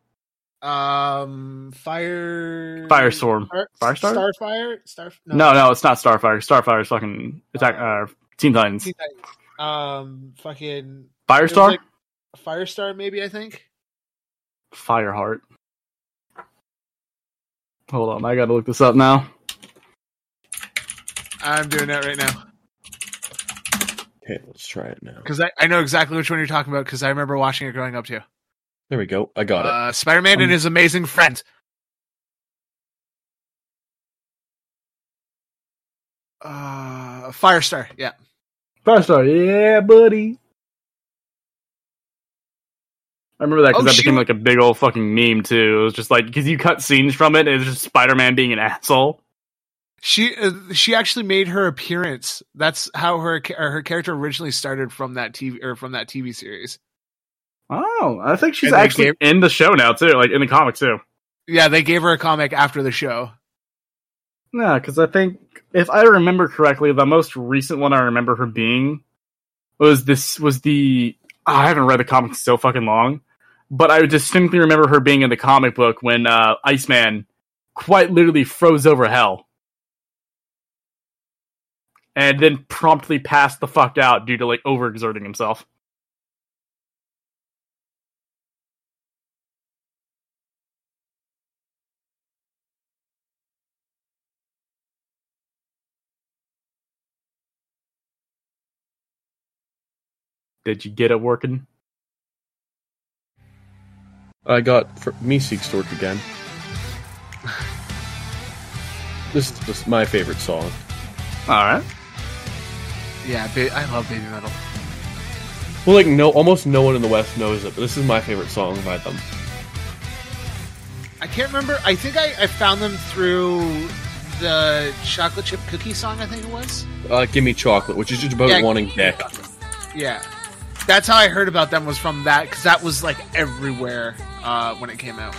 Um, fire, Firestorm. Star, Firestar? Starfire, Star. No, no, it's not Starfire. Starfire is fucking attack. Uh, Teen Titans. Titans. Um, fucking Firestar. like Firestar, maybe I think. Fireheart. Hold on, I gotta look this up now. I'm doing that right now Okay, let's try it now. because I, I know exactly which one you're talking about because I remember watching it growing up too. There we go. I got it. Uh, Spider-Man Um, and his amazing friend. Uh, Firestar. Yeah. Firestar, yeah, buddy. I remember that because Oh, that she became like a big old fucking meme too. It was just like because you cut scenes from it, and it's just Spider Man being an asshole. She uh, she actually made her appearance. That's how her or her character originally started from that TV or from that TV series. Oh, I think she's And actually gave- in the show now too, like in the comics too. Yeah, they gave her a comic after the show. Yeah, because I think if I remember correctly, the most recent one I remember her being was this was the I haven't read the comics so fucking long, but I distinctly remember her being in the comic book when uh, Iceman quite literally froze over hell. And then promptly passed the fuck out due to like overexerting himself. Did you get it working? I got for Meeseek Stork again. This is just my favorite song. Alright. Yeah, ba- I love Baby Metal. Well, like no, almost no one in the West knows it, but this is my favorite song by them. I can't remember. I think I, I found them through the chocolate chip cookie song. I think it was. Uh, Give me chocolate, which is just about Yeah. wanting dick. Yeah, that's how I heard about them. Was from that because that was like everywhere uh, when it came out.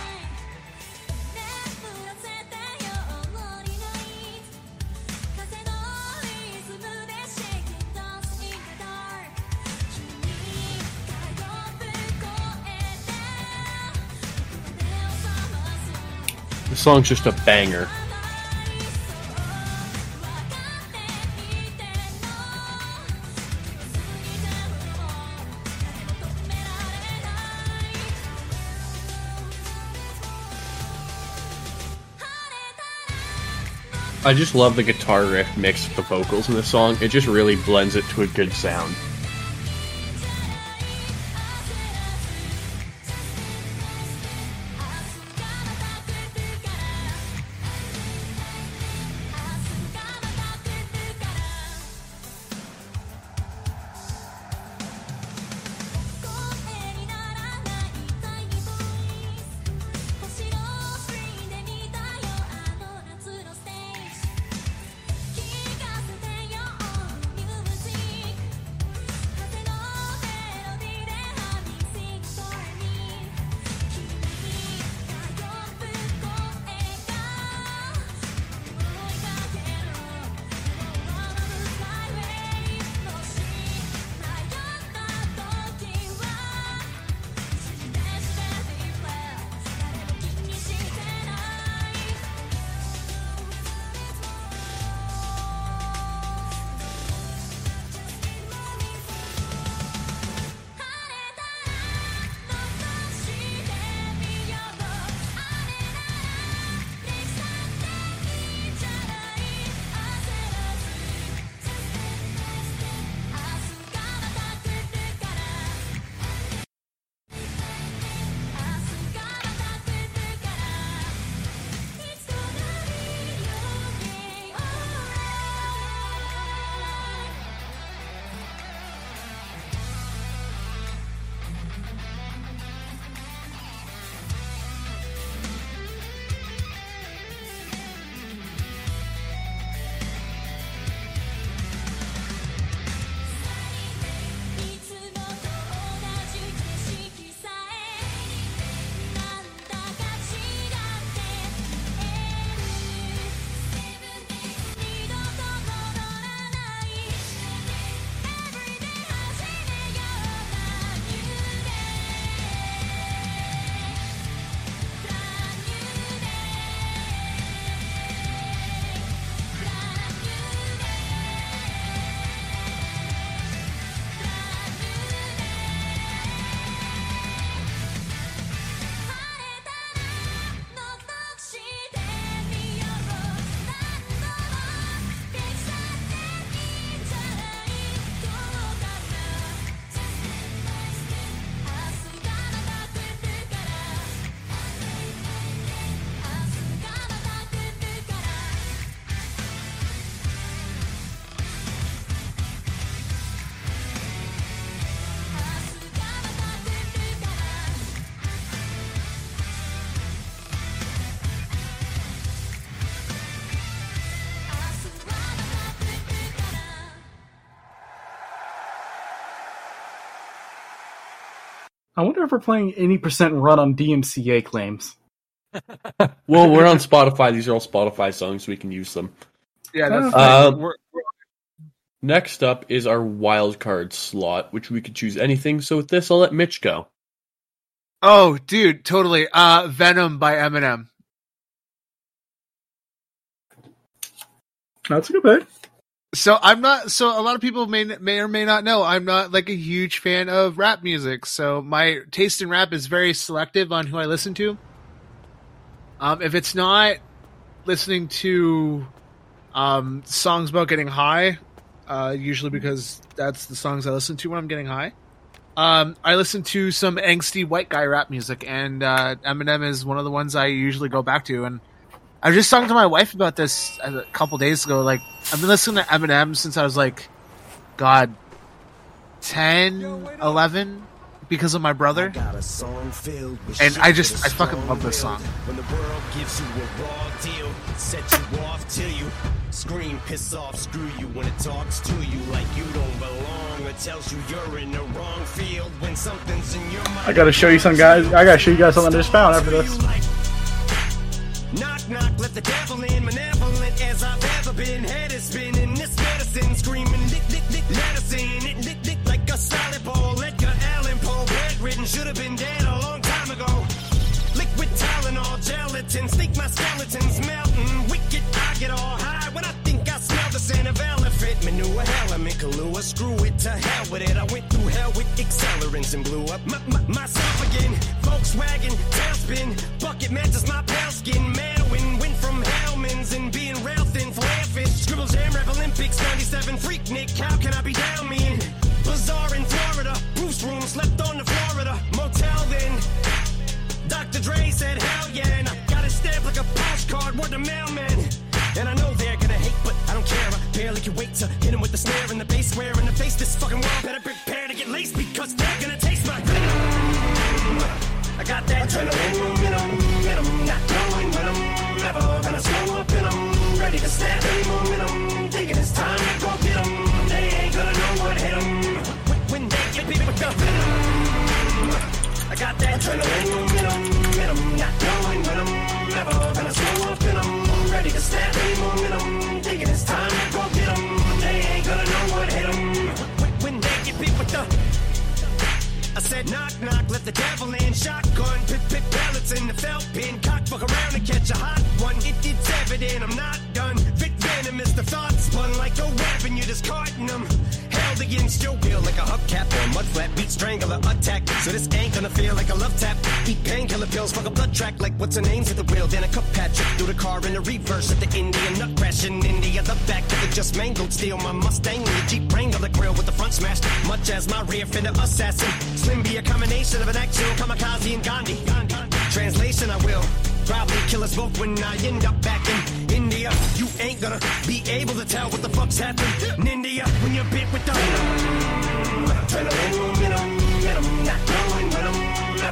The song's just a banger. I just love the guitar riff mixed with the vocals in the song. It just really blends it to a good sound. I wonder if we're playing any percent run on DMCA claims. well, we're on Spotify. These are all Spotify songs. We can use them. Yeah, that's uh, uh we're, we're... Next up is our wild card slot, which we could choose anything. So with this, I'll let Mitch go. Oh, dude, totally. Uh, Venom by Eminem. That's a good bet. So I'm not. So a lot of people may may or may not know I'm not like a huge fan of rap music. So my taste in rap is very selective on who I listen to. Um, if it's not listening to um, songs about getting high, uh, usually because that's the songs I listen to when I'm getting high. Um, I listen to some angsty white guy rap music, and uh, Eminem is one of the ones I usually go back to. And I was just talking to my wife about this a couple days ago. Like, I've been listening to Eminem since I was like, God, 10, 11, because of my brother. And I just, I fucking love this song. When the world gives you a raw deal, set you off till you scream, piss off, screw you when it talks to you like you don't belong or tells you you're in the wrong field when something's in your mind. I gotta show you some guys. I gotta show you guys something I just found after this. Knock, let the devil in, malevolent as I've ever been. Head is spinning, this medicine screaming, lick, lick, lick, medicine, it lick, lick like a solid ball. Edgar Allan Poe, bedridden, should have been dead a long time ago. Liquid Tylenol, gelatin, sneak my skeletons melting. Wicked, I get all high when I think I smell the scent of elephant manure. Element, Kahlua, screw it to hell with it. I went through hell with accelerants and blew up my, my, myself again. Volkswagen, tailspin, bucket matches my pale skin. Manwin, went from Hellman's and being rail thin, flare fish. Scribbles, Jam Rap Olympics, 97, freak Nick. How can I be down mean? Bazaar in Florida, Bruce room, slept on the Florida motel then. Dr. Dre said, hell yeah, and I got it stamped like a postcard, word to mailman. And I know they're gonna hate, but I don't care. I barely can wait to hit him with the snare and the bass. Swear in the face, this fucking world better prepare to get laced because they're gonna taste my venom. I got that adrenaline momentum, momentum, not knowing when I'm never gonna slow up and I'm ready to snap any momentum. Thinking it's time to go get 'em. They ain't gonna know what hit 'em. When, when they get beat with the venom. Got that adrenaline momentum, momentum, not knowing when I'm never gonna slow up and I'm ready to snap any momentum. Thinking it's time to go get 'em. They ain't gonna know what hit 'em. When, they get beat with the I said knock knock, let the devil in. Shotgun, pit pit pellets in the felt pin. Cock fuck around and catch a hot one. It, it's evident I'm not done. Vic venomous, the thought spun like a weapon. You're discarding them. Against your will like a hubcap or mud. Beat strangler attack. So this ain't gonna feel like a love tap. Eat painkiller pills, fuck a blood track like what's her name's at the wheel. Then a cup patch through the car in the reverse at the Indian nut crash in India. The back of the just mangled steel. My Mustang a Jeep Wrangler the grill with the front smashed. Much as my rear fender assassin. Slim be a combination of an actual kamikaze and Gandhi. Translation, I will probably kill us both when I end up back in India. You ain't gonna be able to tell what the fuck's India when you're bit with the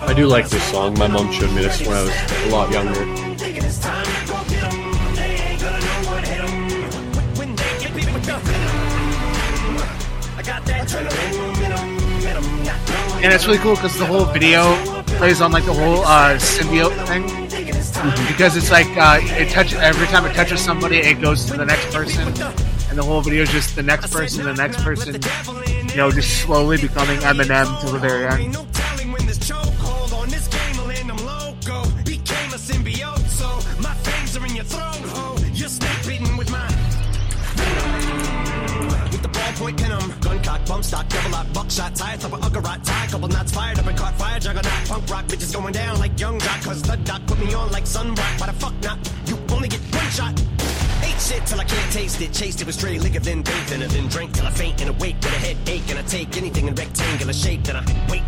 I do like this song. My mom showed me this when I was a lot younger. And it's really cool because the whole video plays on like the whole uh, symbiote thing. Because it's like uh, it touch every time it touches somebody, it goes to the next person, and the whole video is just the next person, the next person, you know, just slowly becoming Eminem till the very end. Bump stock, double lock, buckshot, tie, thumper, uggerot, tie, couple knots fired up and caught fire, juggernaut, punk rock, bitches going down like young jock, cause the doc put me on like sun rock. Why the fuck not? You only get one shot. Ate shit till I can't taste it. Chased it with stray liquor, then bathed in it, then drank till I faint and awake with a headache. And I take anything in rectangular shape, then I wait.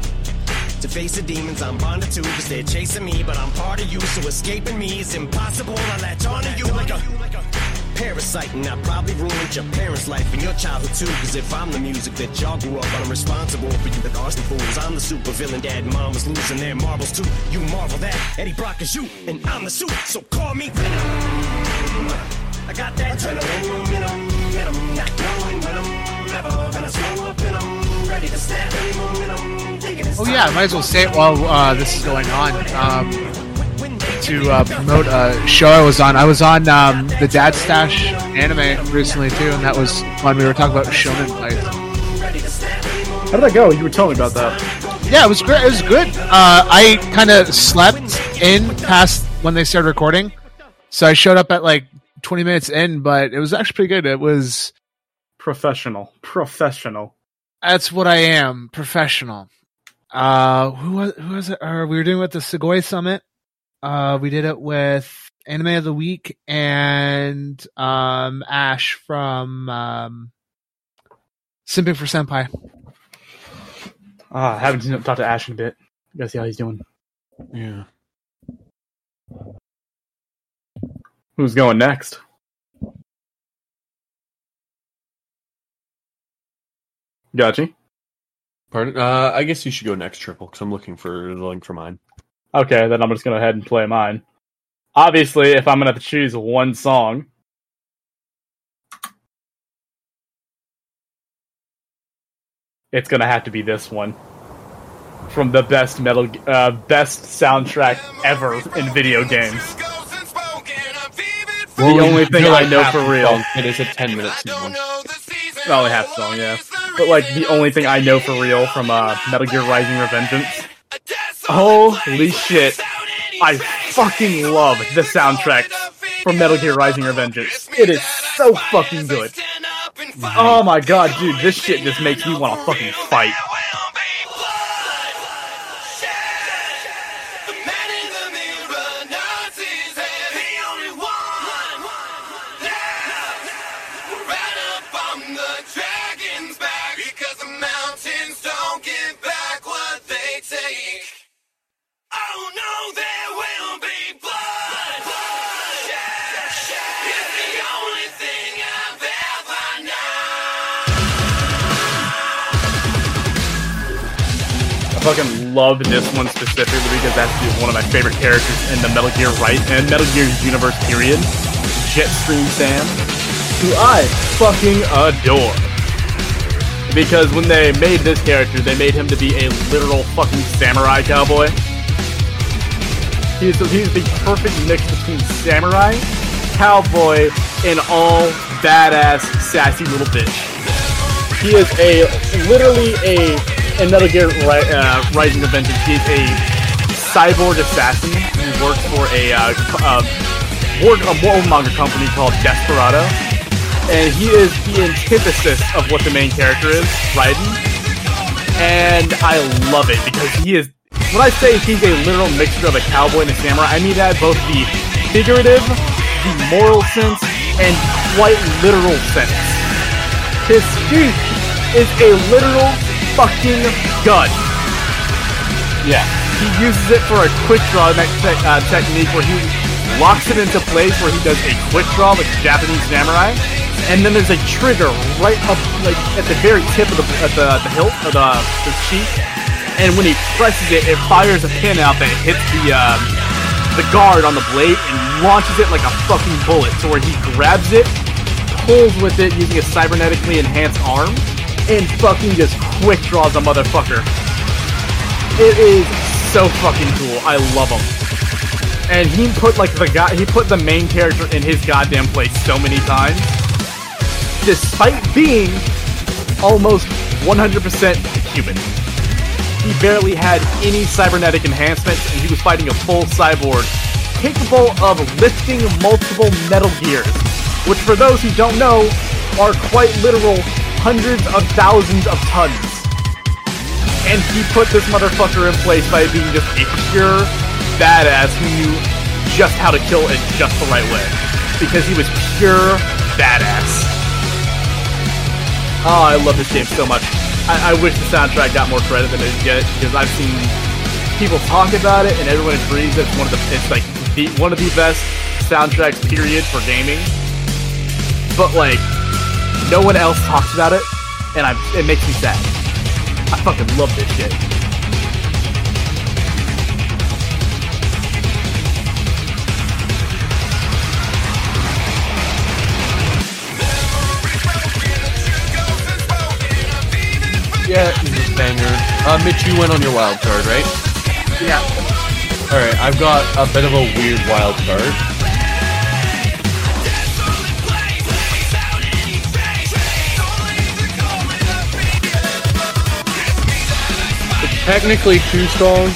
To face the demons I'm bonded to, cause they're chasing me, but I'm part of you, so escaping me is impossible. I latch onto you like a parasite, and I probably ruined your parents' life and your childhood too. Cause if I'm the music that y'all grew up on, I'm responsible for you, the arson fools. I'm the super villain, dad and mom was losing their marbles too. You marvel that Eddie Brock is you, and I'm the suit, so call me Venom. I got that adrenaline momentum, momentum, not knowing when I'm never gonna slow up. Thinking it's Oh yeah, I might as well say it while uh, this is going on. Um, to uh, promote a show I was on. I was on um, the Dad Stash anime recently too, and that was when we were talking about shonen fights. How did that go? You were telling me about that. Yeah, it was great. It was good. Uh, I kind of slept in past when they started recording, so I showed up at like 20 minutes in, but it was actually pretty good. It was Professional. Professional. that's what I am, professional. Uh, who was who was it? Uh, we were doing it with the Segoy Summit. Uh, we did it with Anime of the Week and um Ash from um Simping for Senpai. Ah, I haven't seen- talked to Ash in a bit. Gotta see how he's doing. Yeah. Who's going next? Gotcha. Pardon? Uh, I guess you should go next, Triple, because I'm looking for the link for mine. Okay, then I'm just gonna go ahead and play mine. Obviously, if I'm gonna have to choose one song, it's gonna have to be this one from the best metal, uh, best soundtrack ever in video games. The only thing I know for real. It is a 10 minute song. Only half song, yeah. But like the only thing I know for real from uh, Metal Gear Rising Revengeance. Holy shit! I fucking love the soundtrack from Metal Gear Rising Revengeance. It is so fucking good. Oh my god, dude, this shit just makes me want to fucking fight. Fucking love this one specifically because that's one of my favorite characters in the Metal Gear right and Metal Gear's universe period. Jetstream Sam, who I fucking adore. Because when they made this character, they made him to be a literal fucking samurai cowboy. He's, he's the perfect mix between samurai, cowboy, and all badass, sassy little bitch. He is a literally a in Metal Gear uh, Rising of Vengeance. He's a cyborg assassin who works for a uh, uh, war, a company called Desperado, and he is the antithesis of what the main character is, Raiden. And I love it because he is. When I say he's a literal mixture of a cowboy and a samurai, I mean that both the figurative, the moral sense, and quite literal sense. His speech is a literal fucking gun. Yeah. He uses it for a quick draw te- uh, technique where he locks it into place where he does a quick draw like Japanese samurai, and then there's a trigger right up like at the very tip of the at the, the hilt of the, the cheek, and when he presses it, it fires a pin out that hits the um, the guard on the blade and launches it like a fucking bullet. So where he grabs it, pulls with it using a cybernetically enhanced arm, and fucking just quick draws a motherfucker. It is so fucking cool. I love him. And he put like the guy he put the main character in his goddamn place so many times. Despite being almost 100% human. He barely had any cybernetic enhancements and he was fighting a full cyborg capable of lifting multiple Metal Gears, which for those who don't know are quite literal hundreds of thousands of tons and he put this motherfucker in place by being just a pure badass who knew just how to kill in just the right way. Because he was pure badass. Oh, I love this game so much. I, I wish the soundtrack got more credit than it gets because I've seen people talk about it and everyone agrees that it's one of the it's like the, one of the best soundtracks period for gaming. But like no one else talks about it, and I it makes me sad. I fucking love this shit. Yeah, this is a banger. Uh, Mitch, you went on your wild card, right? Yeah. Alright, I've got a bit of a weird wild card. Technically two songs,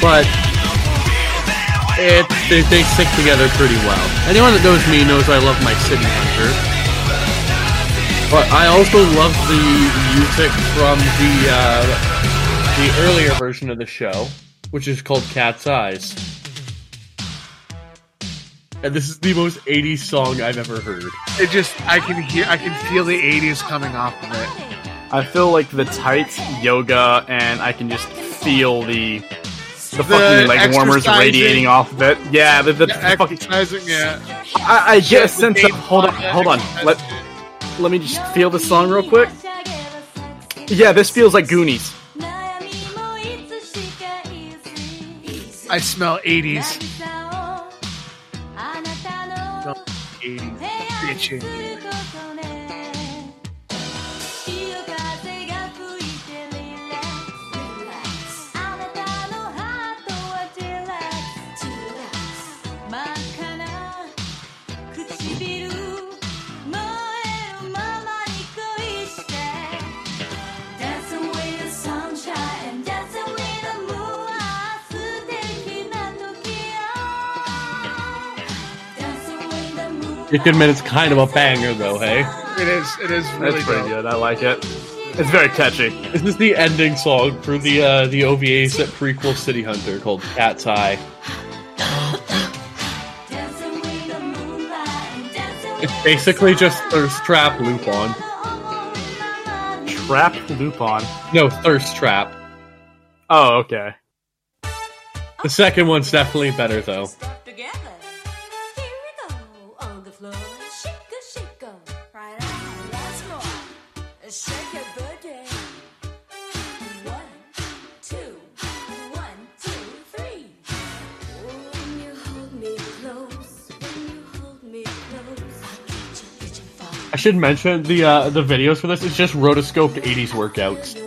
but it, they, they stick together pretty well. Anyone that knows me knows I love my City Hunter. But I also love the music from the uh, the earlier version of the show, which is called Cat's Eyes. And this is the most 80s song I've ever heard. It just I can hear I can feel the 80s coming off of it. I feel like the tights, yoga, and I can just feel the the, fucking leg warmers radiating off of it. Yeah, the, the, Yeah, the fucking. exercising, yeah. I, I get a sense of. Hold on, hold on. Let let me just feel the song real quick. Yeah, this feels like Goonies. I smell 80s. 80s. Bitchin'. You have to admit, it's kind of a banger, though, hey? It is. It is really That's pretty dope. good. I like it. It's very catchy. This is the ending song for the uh, the OVAs that prequel City Hunter called Cat's Eye. Dancing with the moonlight, dancing with It's basically just Thirst Trap Loop on. Trap loop on. No, Thirst Trap. Oh, okay. The second one's definitely better, though. Floor. Shake a shake. Right on. Once more. Shake. I should mention the uh, the videos for this is just rotoscoped 80s workouts.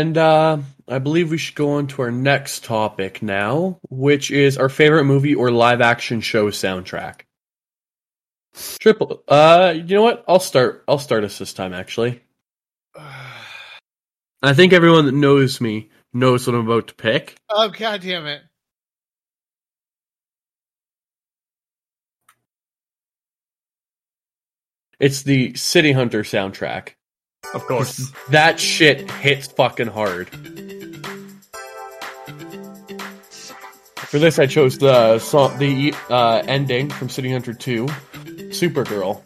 And uh, I believe we should go on to our next topic now, which is our favorite movie or live action show soundtrack. Triple. Uh, you know what? I'll start. I'll start us this time. Actually, I think everyone that knows me knows what I'm about to pick. Oh god damn it! It's the City Hunter soundtrack. Of course. That shit hits fucking hard. For this, I chose the song, the uh, ending from City Hunter 2, Supergirl.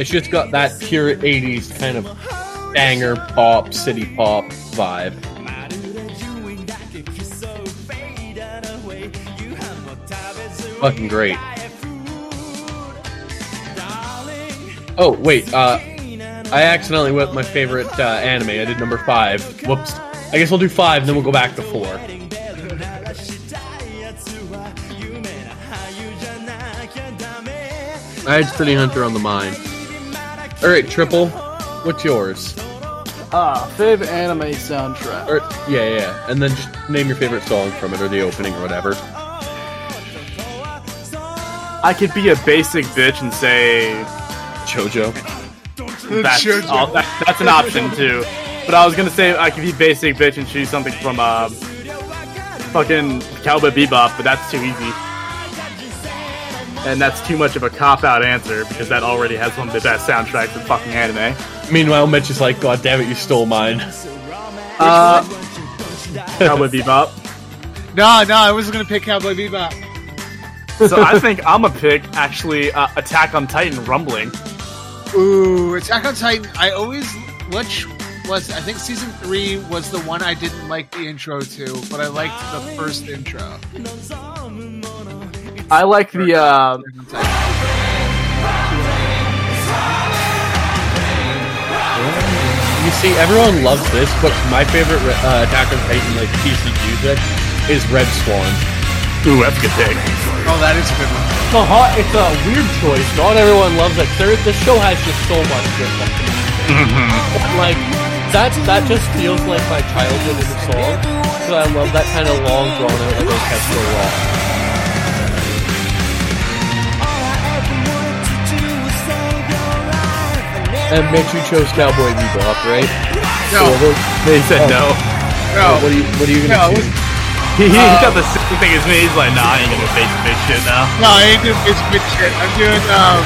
It's just got that pure 80s kind of banger pop, city pop vibe. Fucking great. Oh, wait, uh, I accidentally went my favorite uh, anime. I did number five. Whoops. I guess we'll do five, and then we'll go back to four. I had City Hunter on the mind. All right, Triple, what's yours? Ah, favorite anime soundtrack. Or yeah, yeah, yeah, and then just name your favorite song from it or the opening or whatever. I could be a basic bitch and say JoJo. that's, Sure, sure. oh, that- that's an option too. But I was gonna say I could be basic bitch and choose something from uh, fucking Cowboy Bebop, but that's too easy. And that's too much of a cop out answer because that already has one of the best soundtracks in fucking anime. Meanwhile, Mitch is like, God damn it, you stole mine. Uh, Cowboy Bebop. No, no, I wasn't gonna pick Cowboy Bebop. So I think I'm a pick actually uh, Attack on Titan Rumbling. Ooh, Attack on Titan. I always which was I think season three was the one I didn't like the intro to, but I liked the first intro. I like the uh, Attack on Titan. You see, everyone loves this, but my favorite uh, Attack on Titan like PC music is Red Swan. ooh, that's a good take. Oh, that is a good one. It's a hot, it's a weird choice. Not everyone loves it. There, this show has just so much good fucking music. Like that, that just feels like my childhood in a song. So I love that kind of long, drawn out, like orchestral rock. And Mitch, you chose Cowboy Bebop, right? No, So, They said no. no. What are you, what are you gonna No, choose? He, he Uh, got the same thing as me. He's like, nah, I ain't gonna face this shit now. No, I ain't doing it's good shit. I'm doing um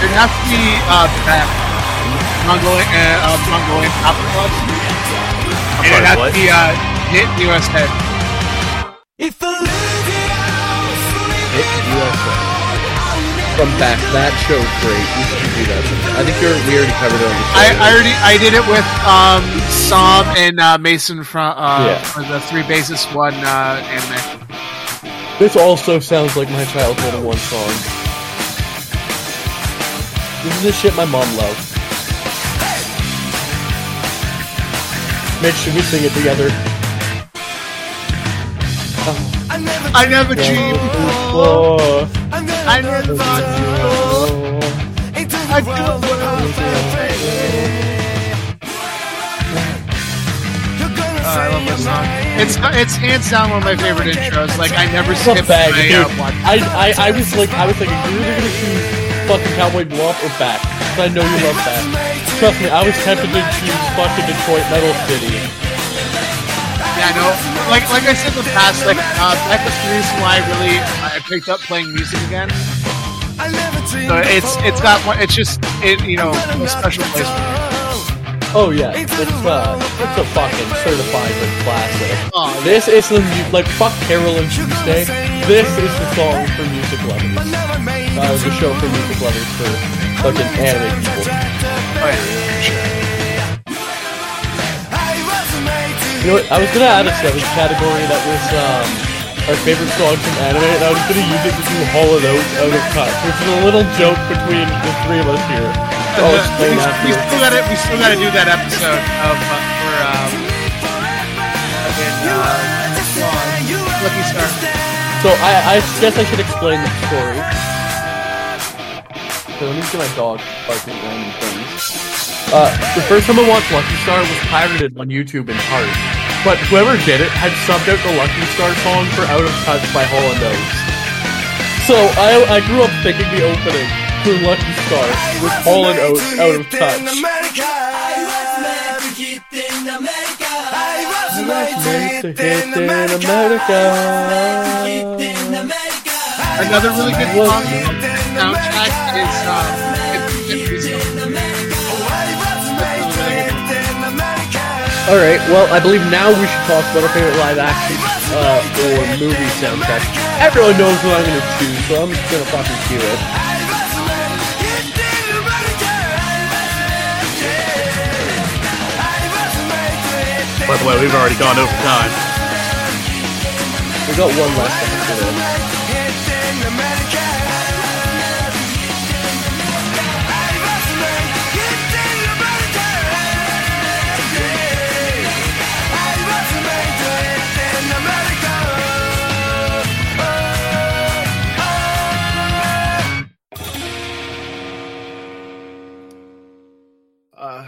it'd have to be uh that Mongolian uh, uh Mongolian Opera Club. And sorry, it'd have what? to be uh hit US head. Hit USA. From Beck, that show's great. You should do that. sometime. I think you're, we already covered it on the show. I, I already I did it with um Sam and uh, Mason from uh Yeah. for the three basis one uh anime. This also sounds like my childhood one song. This is the shit my mom loved. Mitch, should we sing it together? I never dreamed before. I never thought you were. I I love this song. It's it's hands down one of my favorite intros. Like I never it's not skip bad, my dude. uh. I, I, I was like, I was thinking, you're either gonna choose fucking Cowboy Bebop or Beck. Because I know you love that. Trust me, I was tempted to choose fucking Detroit Metal City. Yeah, no. Like like I said in the past, like uh, that was the reason why I really I picked up playing music again. So it's it's got one. It's just it you know a special place for me. Oh yeah, it's uh, it's a fucking certified like classic. Oh, This is the like fuck Carole and Tuesday. This is the song for music lovers. Uh, the show for music lovers for fucking anime people. Oh yeah, sure. You know what? I was gonna add a seventh category that was um our favorite songs from anime, and I was gonna use it to do Hall & Oates out of cut, which is a little joke between the three of us here. I'll we, we still gotta we still gotta do that episode of uh, for um fucking uh Lucky Star. So I, I guess I should explain the story. So let me get my dog barking random things. Uh, the first time I watched Lucky Star was pirated on YouTube in part, but whoever did it had subbed out the Lucky Star song for Out of Touch by Hall Oates. So I, I grew up thinking the opening to Lucky Star was Hall Oates Out of Touch. Another really good song soundtrack is um All right. Well, I believe now we should talk about our favorite live action uh, or movie soundtrack. Everyone knows what I'm gonna choose, so I'm just gonna fucking cue it. By the way, we've already gone over time. We got one last after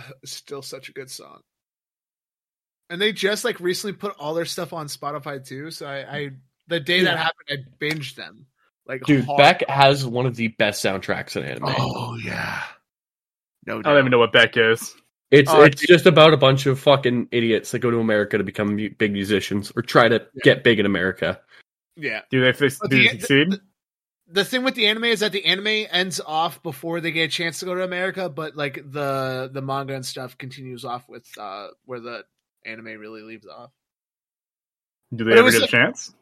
still such a good song. And they just like recently put all their stuff on Spotify too. So I, I the day that happened, I binged them. Like Dude, hard. Beck has one of the best soundtracks in anime. Oh yeah. No, I don't even know what Beck is. It's Oh, it's just about a bunch of fucking idiots that go to America to become big musicians or try to get big in America. Yeah. Do they, fix, But do they the- succeed? The thing with the anime is that the anime ends off before they get a chance to go to America, but like the the manga and stuff continues off with uh where the anime really leaves off. Do they but ever was get a chance?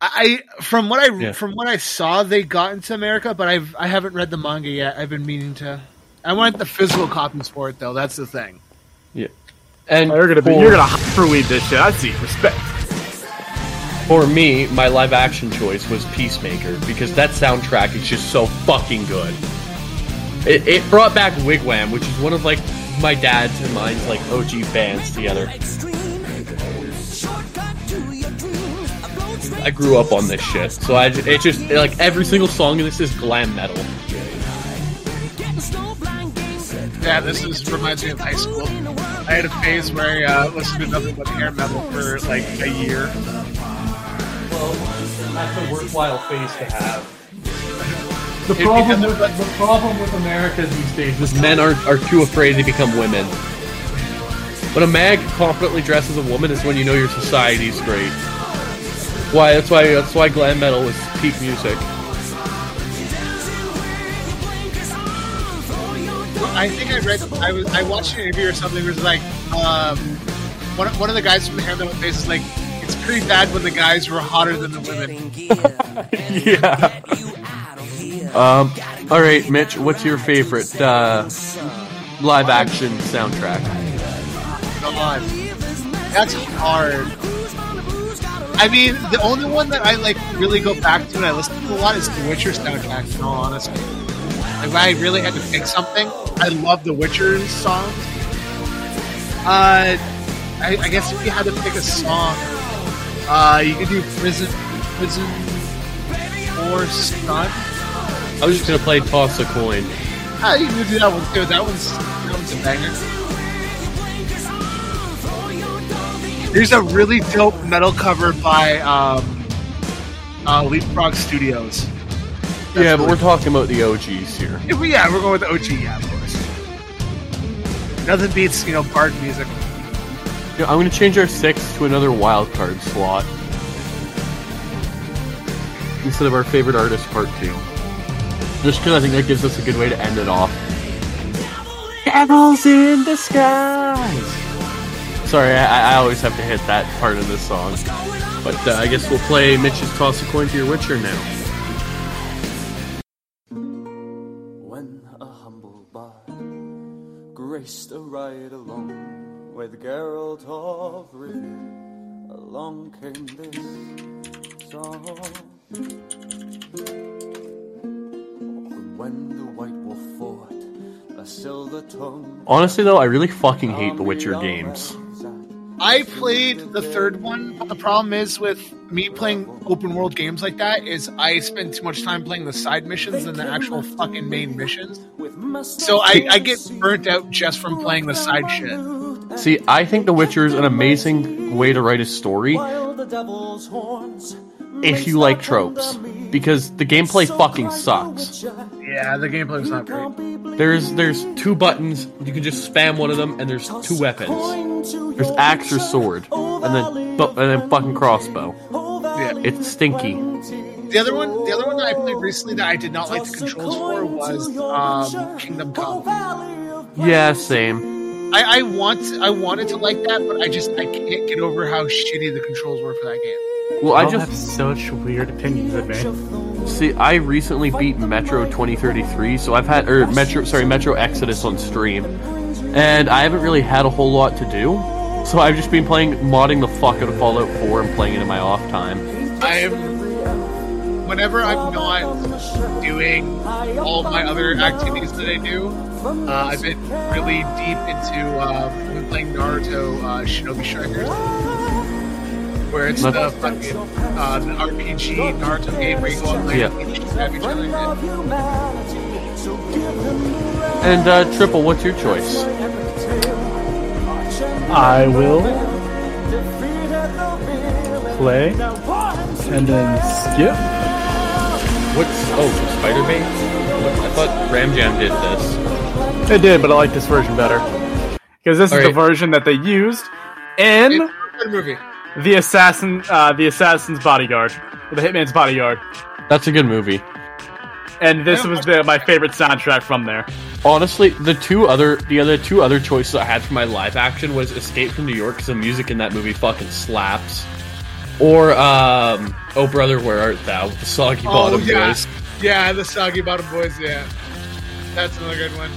I I- from what I Yeah. from what I saw, they got into America, but I've I haven't read the manga yet. I've been meaning to. I want the physical copies for it though. That's the thing. Yeah, and Oh, you're gonna be, you're gonna hyperweed this shit. I see. Respect. For me, my live action choice was Peacemaker because that soundtrack is just so fucking good. It, it brought back Wig Wam, which is one of like my dad's and mine's like OG bands together. I grew up on this shit, so I it just like every single song in this is glam metal. Yeah, this is reminds me of high school. I had a phase where I uh, listened to nothing but hair metal for like a year. Well, that's a worthwhile phase to have. The problem, with, the problem with America these days is men are, are too afraid to become women. When a man confidently dresses a woman is when you know your society's great. Why? That's why. That's why glam metal is peak music. I think I read. I was. I watched an interview or something. Where it was like, um, one of, one of the guys from the hair metal phase is like, it's pretty bad when the guys were hotter than the women. yeah. Um. All right, Mitch. What's your favorite uh, live action soundtrack? God, that's hard. I mean, the only one that I like really go back to and I listen to a lot is The Witcher soundtrack. In all honesty, if I really had to pick something, I love The Witcher songs. Uh, I, I guess if you had to pick a song, uh, you could do Prison, Prison or Sun. I was just gonna play toss a coin. Ah, you can do that one too. That one's that one's a banger. There's a really dope metal cover by um, uh, Leapfrog Studios. That's yeah, but really- we're talking about the OGs here. Yeah, we're going with the OG. Yeah, of course. Nothing beats you know bard music. Yeah, I'm gonna change our six to another wild card slot instead of our favorite artist part two. Just because I think that gives us a good way to end it off. Devils in disguise. Sorry, I, I always have to hit that part of this song. But uh, I guess we'll play Mitch's Toss a Coin to Your Witcher now. With Geralt of Rivia, along came this song. When the White Wolf fought a silver tongue. Honestly, though, I really fucking hate the Witcher games. I played the third one, but the problem is with me playing open world games like that is I spend too much time playing the side missions than the actual fucking main missions. So I, I get burnt out just from playing the side shit. See, I think The Witcher is an amazing way to write a story if you like tropes. Because the gameplay fucking sucks. Yeah, the gameplay's not great. There's there's two buttons, you can just spam one of them, and there's two weapons. There's axe or sword, and then bu- and then fucking crossbow. Yeah. It's stinky. The other one, the other one that I played recently that I did not like the controls for was um, Kingdom Come. Yeah, same. I, I want, I wanted to like that, but I just I can't get over how shitty the controls were for that game. Well, I Y'all just have such weird opinions eh, of me. see. I recently beat Metro 2033, so I've had or Metro, sorry, Metro Exodus on stream, and I haven't really had a whole lot to do. So I've just been playing modding the fuck out of Fallout 4 and playing it in my off time. I'm whenever I'm not doing all my other activities that I do, uh, I've been really deep into uh, playing Naruto uh, Shinobi Strikers, where it's the fucking uh, the RPG Naruto game where you go online Yeah. and stab each other. And uh, Triple, what's your choice? I will play and then skip. What's oh Spiderbait? I thought Ram Jam did this. It did, but I like this version better because this is the version that they used in Good movie. the assassin, uh, the assassin's bodyguard, or the hitman's bodyguard, That's a good movie. and this was the, my favorite soundtrack from there. Honestly, the two other the other two other choices I had for my live action was Escape from New York because the music in that movie fucking slaps, or um, Oh Brother Where Art Thou with the Soggy Bottom oh, yeah. Boys. Yeah, the Soggy Bottom Boys, yeah. That's another good one.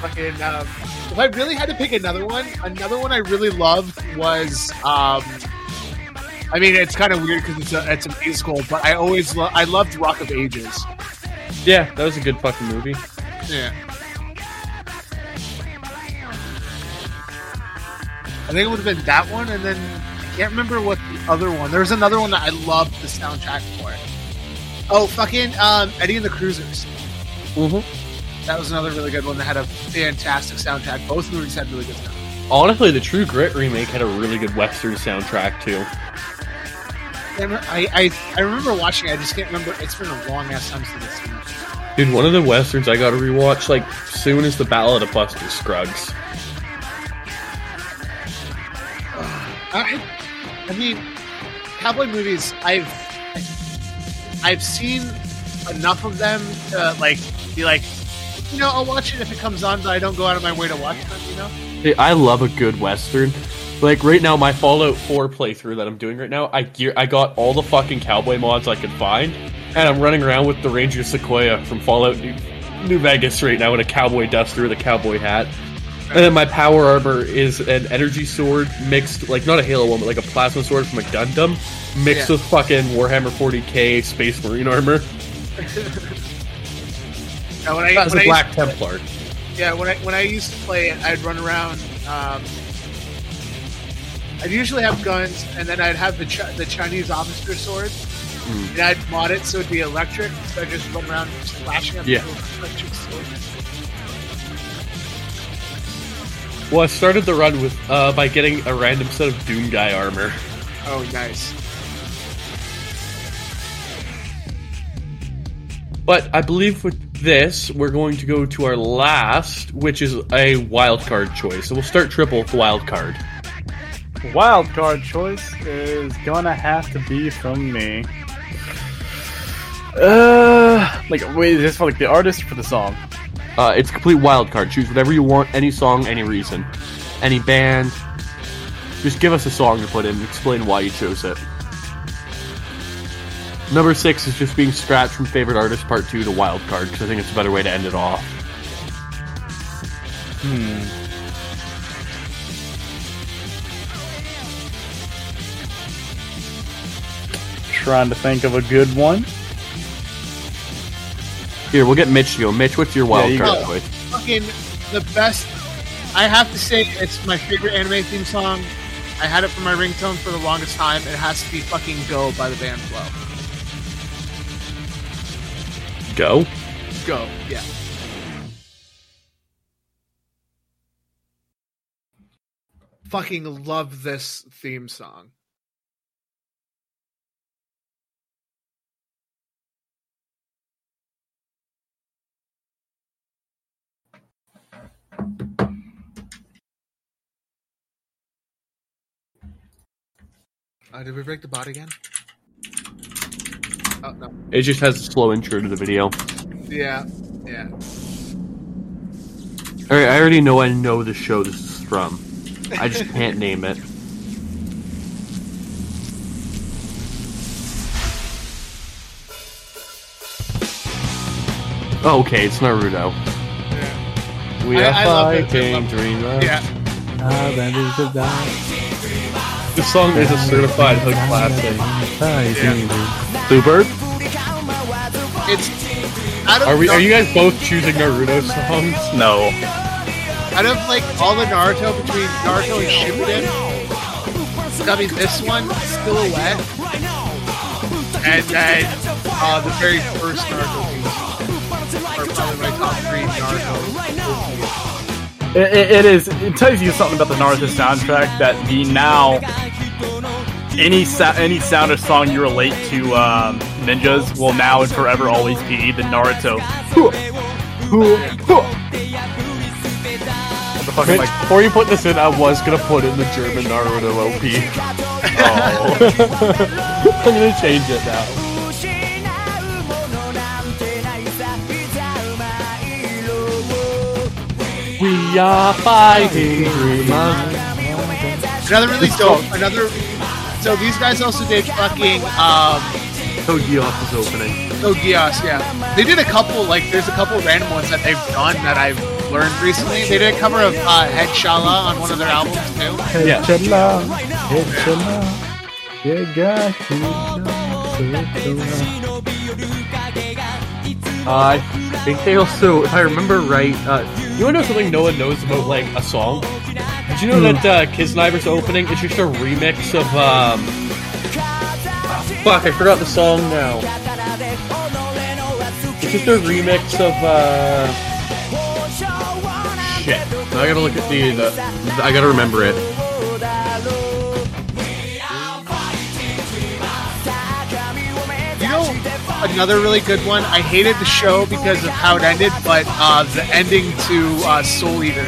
Fucking, um, if I really had to pick another one, another one I really loved was, um, I mean, it's kind of weird because it's a, it's a musical, but I always, lo- I loved Rock of Ages. Yeah, that was a good fucking movie. Yeah. I think it would have been that one, and then I can't remember what the other one. There was another one that I loved the soundtrack for. Oh, fucking um, Eddie and the Cruisers. Mhm. That was another really good one that had a fantastic soundtrack. Both movies had really good soundtracks. Honestly, the True Grit remake had a really good Western soundtrack too. And I, I, I remember watching it, I just can't remember. It's been a long ass time since I've seen it. Dude, one of the westerns I got to rewatch like soon as the Ballad of Buster Scruggs. I, I mean, cowboy movies. I've I've seen enough of them to like be like, you know, I'll watch it if it comes on, but I don't go out of my way to watch them. You know? I love a good western. Like right now, my Fallout 4 playthrough that I'm doing right now, I gear, I got all the fucking cowboy mods I could find, and I'm running around with the Ranger Sequoia from Fallout New, New Vegas right now in a cowboy duster with a cowboy hat. And then my power armor is an energy sword mixed, like not a Halo one, but like a plasma sword from a Gundam, mixed Yeah. with fucking Warhammer 40k Space Marine armor. Now, when I, That's when a I Black Templar. yeah, when I when I used to play it, I'd run around. Um, I'd usually have guns, and then I'd have the Ch- the Chinese officer sword, Hmm. and I'd mod it so it'd be electric. So I'd just run around slashing at Yeah. with electric swords. Well, I started the run with uh, by getting a random set of Doom Guy armor. Oh, nice. But I believe with this, we're going to go to our last, which is a wild card choice. So we'll start triple with the wild card. Wild card choice is gonna have to be from me. Uh, like wait, is this for like the artist or for the song? Uh, it's complete wild card. Choose whatever you want, any song, any reason, any band. Just give us a song to put in. Explain why you chose it. Number six is just being scratched from favorite artist part two to wild card because I think it's a better way to end it off. Hmm. Trying to think of a good one. Here, we'll get Mitch to go. Mitch, what's your wild you card go. choice? fucking the best. I have to say, it's my favorite anime theme song. I had it for my ringtone for the longest time. It has to be fucking "Go" by the band Flow. Go. Go, yeah. Fucking love this theme song. Uh, did we break the bot again? Oh no. It just has a slow intro to the video. Yeah, yeah. Alright, I already know I know the show this is from. I just can't name it. Oh, okay, it's Naruto. yeah. We I- are I. I fighting, love it. dream of- Yeah. This song is a certified hook classic. Bluebird? It's out of Are we? Are you guys both choosing Naruto songs? No. out of like all the Naruto between Naruto and Shippuden? I mean, this one, Silhouette, and then uh, the very first Naruto theme song are probably my top three Naruto. It, it, it is. It tells you something about the Naruto soundtrack that the now any sa- any sound or song you relate to um, ninjas will now and forever always be the Naruto. The fucking Mitch, like before you put this in, I was gonna put in the German Naruto OP. Oh. I'm gonna change it now. We are fighting dreamers. Another really dope. Another. So these guys also did fucking um, Code Geass is opening. Oh, Geass, yeah. They did a couple, like, there's a couple random ones that they've done that I've learned recently. They did a cover of uh, Head Shala on one of their albums, too. Yeah. Uh, I think they also, if I remember right, uh, you wanna know something no one knows about, like, a song? Did you know that, uh, Kiznaiver's opening is just a remix of, um... Fuck, I forgot the song now. It's just a remix of, uh... Shit. I gotta look at the, the I gotta remember it. Another really good one. I hated the show because of how it ended, but uh, the ending to uh, Soul Eater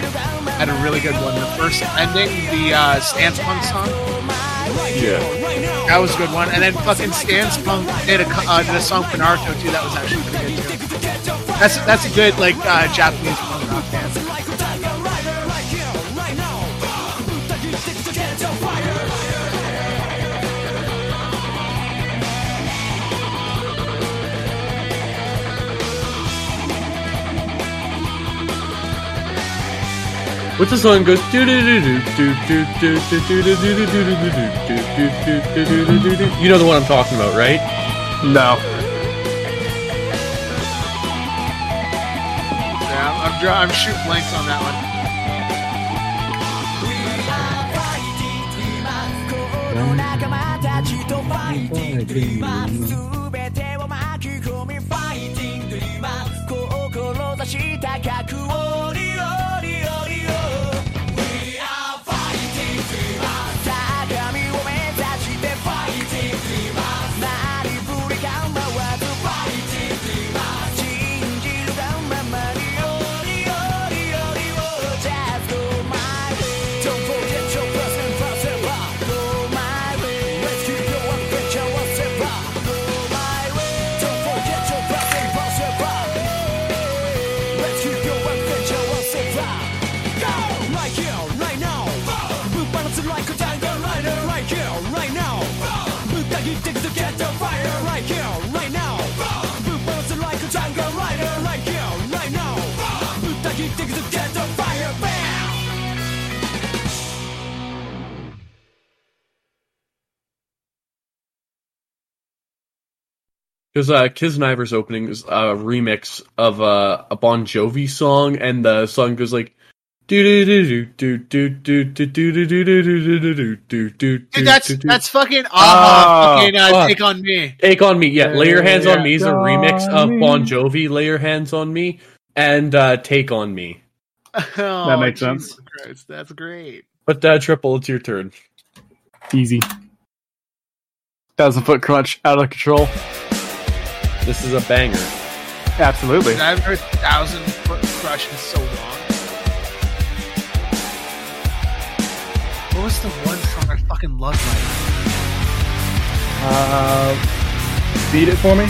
had a really good one. The first ending, the uh, Stance Punk song, Yeah. that was a good one. And then fucking Stance Punk did a, uh, did a song for Naruto too. That was actually pretty good too. That's that's a good like uh, Japanese What's the song goes do do do do do do do do do do do do do do do do do You know the one I'm talking about, right? no. Yeah, I'm, I'm, dra- I'm shooting blanks on that one. Because uh, Kiznaiver's opening is a remix of uh, a Bon Jovi song, and the song goes like. That's that's fucking ah, fucking take on me. Take on me, yeah. Lay your hands on me is a remix of Bon Jovi. Lay your hands on me and take on me. That makes sense. That's great. But uh, triple, it's your turn. Easy. Thousand Foot Krutch out of control. This is a banger. Absolutely. I've heard Thousand Foot Krutch in so long. What was the one song I fucking loved? Like? Uh, beat it for me.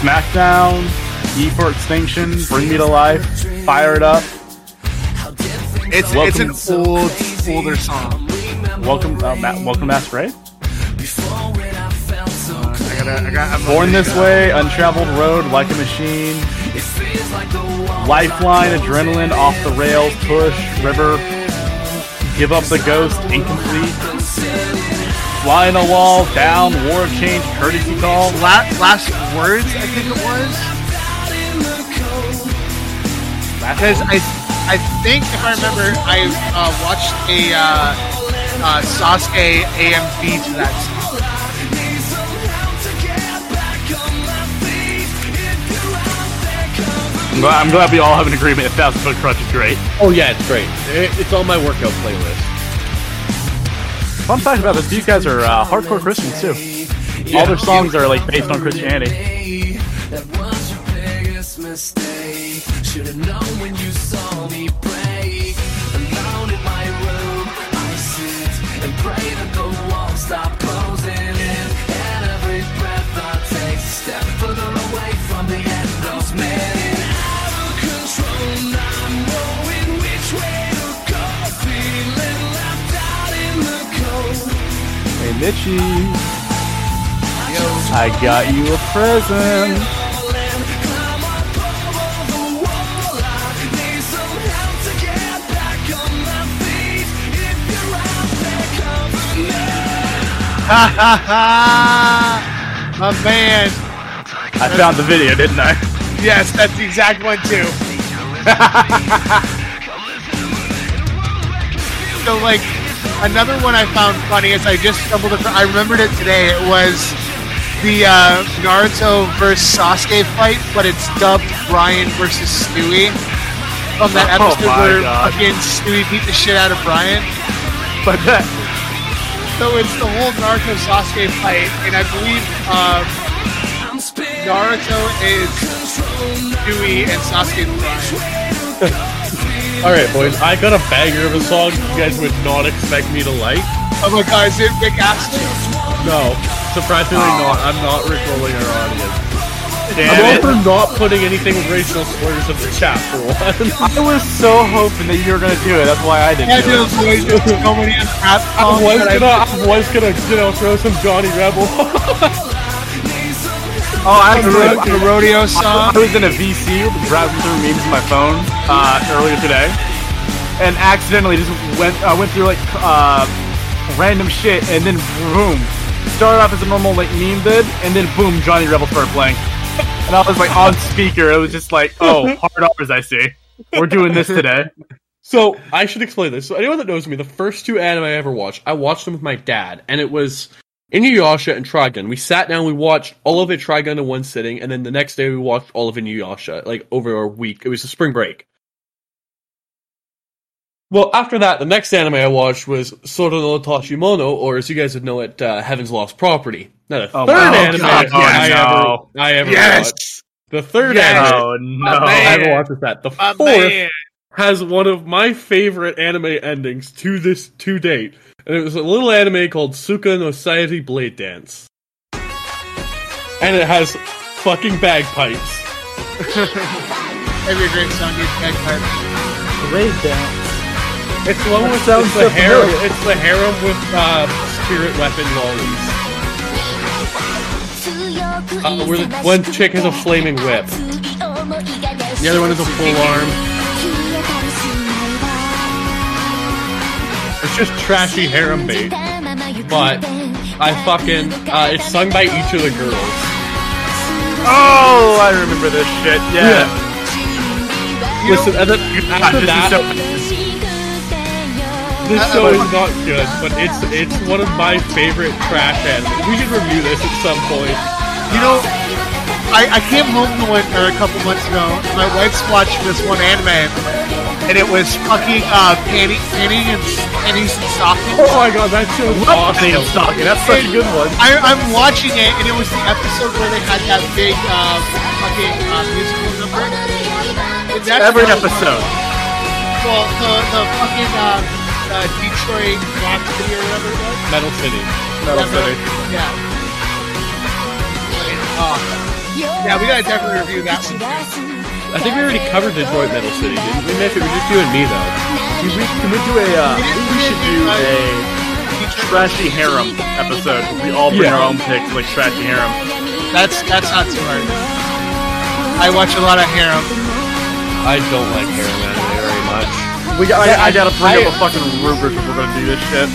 Smackdown, E for Extinction, Bring Me to Life, Fire It Up. It's Welcome- it's an old older song. Welcome, uh, Ma- Welcome to Masquerade. I gotta, I got. I'm Born This Way, Untraveled Road, Like a Machine. Lifeline, Adrenaline, Off the Rails, Push, River. Give Up the Ghost, Incomplete. Fly in a Wall, Down, War of Change, Courtesy Call. last, last words. I think it was. Because I, I think if I remember, I uh, watched a uh, uh, Sasuke AMV to that song. I'm glad we all have an agreement. A Thousand Foot Krutch is great. Oh yeah, it's great. It's on my workout playlist. Fun fact about this: you guys are uh, hardcore Christians too. Yeah. All their songs are like based on Christianity. That was your biggest mistake. Should have known when you saw me. Hey Mitchie, I got you a present. Ha ha ha! My man. I found the video, didn't I? Yes, that's the exact one too. so like another one I found funny is I just stumbled across. I remembered it today. It was the uh, Naruto versus Sasuke fight, but it's dubbed Brian versus Stewie. From that Oh episode my where God. fucking Stewie beat the shit out of Brian. But that, So it's the whole Naruto Sasuke fight, and I believe um, Naruto is Stewie and Sasuke is Brian. All right, boys. I got a banger of a song you guys would not expect me to like. Oh my god, is it Rick Astley? No, surprisingly oh. not. I'm not rickrolling our audience. damn I'm it. also not putting anything with racial slurs in the chat for one. I was so hoping that you were gonna do it. That's why I didn't Yeah, do dude, it. there's so many rap I songs was I- gonna, I was gonna, you know, throw some Johnny Rebel. Oh, I the, actually, ro- the rodeo I was in a VC browsing through memes on my phone uh, earlier today, and accidentally just went uh, went through like uh, random shit, and then boom, started off as a normal like meme vid, and then boom, Johnny Rebel started playing, and I was like on speaker. It was just like, oh, hard R's, I see. We're doing this today. So I should explain this. So anyone that knows me, the first two anime I ever watched, I watched them with my dad, and it was Inuyasha and Trigun. We sat down, we watched all of it Trigun in one sitting, and then the next day we watched all of Inuyasha, like over a week. It was a spring break. Well, after that, the next anime I watched was Sora no Otoshimono, or as you guys would know it, uh, Heaven's Lost Property. Now, the Oh third my anime God, I, no. ever, I ever Yes! watched. The third Yes! anime Oh no! man. I ever watched is that. The My fourth man. has one of my favorite anime endings to this to date, and it was a little anime called Suka no Sayari Blade Dance, and it has fucking bagpipes. Maybe a great song, dude. bagpipes. Blade dance. It's the one with Sounds it's so the harem. familiar. It's the harem with uh, spirit weapon lollies. Uh, where the one chick has a flaming whip, the other one has a full arm. It's just trashy harem bait. But I fucking uh, it's sung by each of the girls. Oh, I remember this shit. Yeah. Listen, and then after this that, this show is not good, but it's it's one of my favorite trash anime. We should review this at some point. You know, I, I came home to one or a couple months ago. And my wife's watching this one anime, and it was fucking uh, panty, panty and panties and stockings. Oh my god, that show is awesome. Neil Stocking. That's such a good one. I, I'm watching it, and it was the episode where they had that big uh, fucking uh, musical number. And that's Every how- episode. Well, the, the fucking uh, uh, Detroit Rock City or whatever it was. Metal City. Metal Yeah, City. Yeah. Uh, yeah, we gotta definitely review that one. I think we already covered Detroit Metal City, didn't we? Maybe it was just you and me though. Can we, can we do a? Uh, I think we should do a trashy harem episode. We all bring Yeah. our own picks, like trashy harem. That's that's not too hard. I watch a lot of harem. I don't like harem anime very much. We got, I, I gotta bring I- up a fucking rubric if we're gonna do this shit.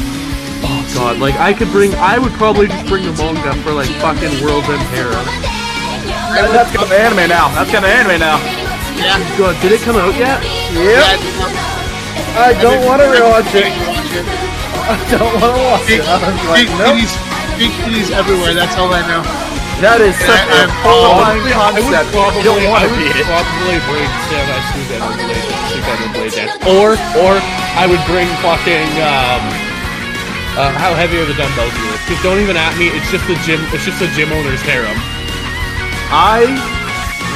Oh god, like I could bring, I would probably just bring the manga for like fucking World's End Harem. That- That's got anime now. That's got the anime now. Yeah. God, did it come out yet? Yep. I don't want to rewatch it. I don't want to watch Big, it. I was like, big nope. titties, big titties everywhere. That's all I know. That is such a And- horrifying I would concept. probably, you don't want I to would be it. probably bring Samurai Sugan Blade, Sugan Blade Dance. Or, or I would bring fucking, um, uh, how heavy are the dumbbells here? Just don't even at me, it's just the gym, it's just the gym owner's harem. I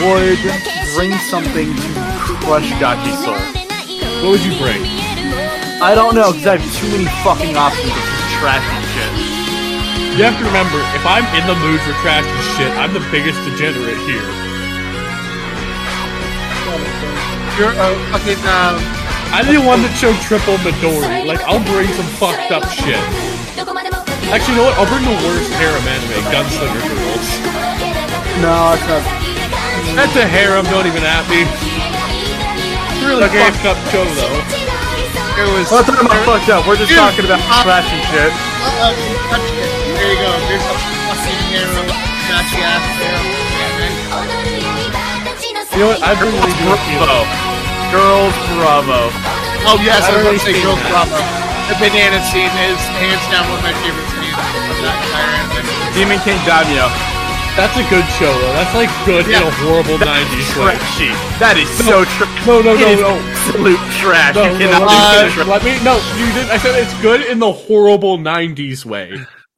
would bring something to crush Gotchi's soul. What would you bring? I don't know, because I have too many fucking options of just trashy shit. You have to remember, if I'm in the mood for trashy shit, I'm the biggest degenerate here. You're uh, fucking um, I'm the one that showed triple Midori. Like, I'll bring some fucked up shit. Actually, you know what? I'll bring the worst harem anime, Gunslinger Girls. No, it's not. That's a harem, don't even at me. It's a really Okay. fucked up show, though. it was. We're not talking about fucked up. We're just Dude, talking about trashy shit. Uh, uh, touch it. there you go. There's a fucking hero, trashy ass. You know what? I bring Lady Bravo. Girls, bravo. Oh yes, I I was already going to say seen Girls that. Bravo. The banana scene is hands down one of my favorite scenes of that entire anime. Demon King Daimao. That's a good show, though. That's like good in a horrible 90s way. Trashy. That is so trash. No, no, no, It is no. absolute trash. No, you no, cannot uh, be trash. let me. No, you didn't. I said it's good in the horrible '90s way.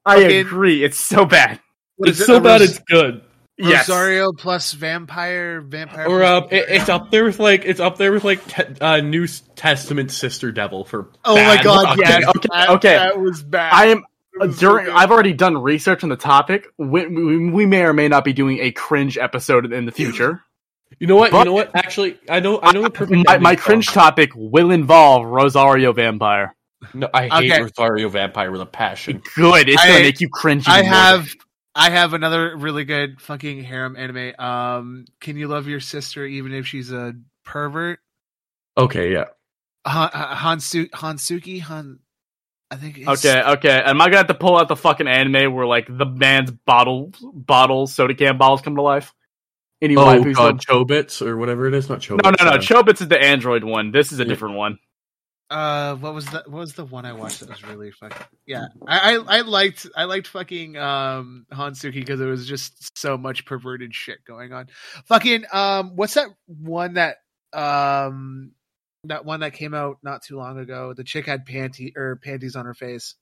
I fucking- agree. It's so bad. What It's it, so bad, it's good. Yes. Rosario plus vampire, vampire. Or uh, it, it's up there with like it's up there with like te- uh, New Testament Sister Devil for. Oh my god! fucking- Yes, okay, that, okay. that was bad. I am It was so during. I've already done research on the topic. We, we, we may or may not be doing a cringe episode in the future. You know what? But- you know what? Actually, I know. I know. a perfect My, my song. cringe topic will involve Rosario Vampire. No, I hate Okay. Rosario Vampire with a passion. Good. It's gonna make you cringe. I even more. have I have another really good fucking harem anime. Um, can you love your sister even if she's a pervert? Okay, yeah. Han, Hansu, Hensuki Han. I think. It's, Okay, okay. Am I gonna have to pull out the fucking anime where like the man's bottle bottles, soda can bottles come to life? Any Oh waifus god, love- Chobits or whatever it is, not Chobits. No, no, no. uh, Chobits is the Android one. This is a Yeah. different one. Uh, what was the what was the one I watched that was really fucking yeah. I I, I liked I liked fucking um Hensuki because it was just so much perverted shit going on. Fucking um, what's that one that um that one that came out not too long ago? The chick had panty or panties on her face.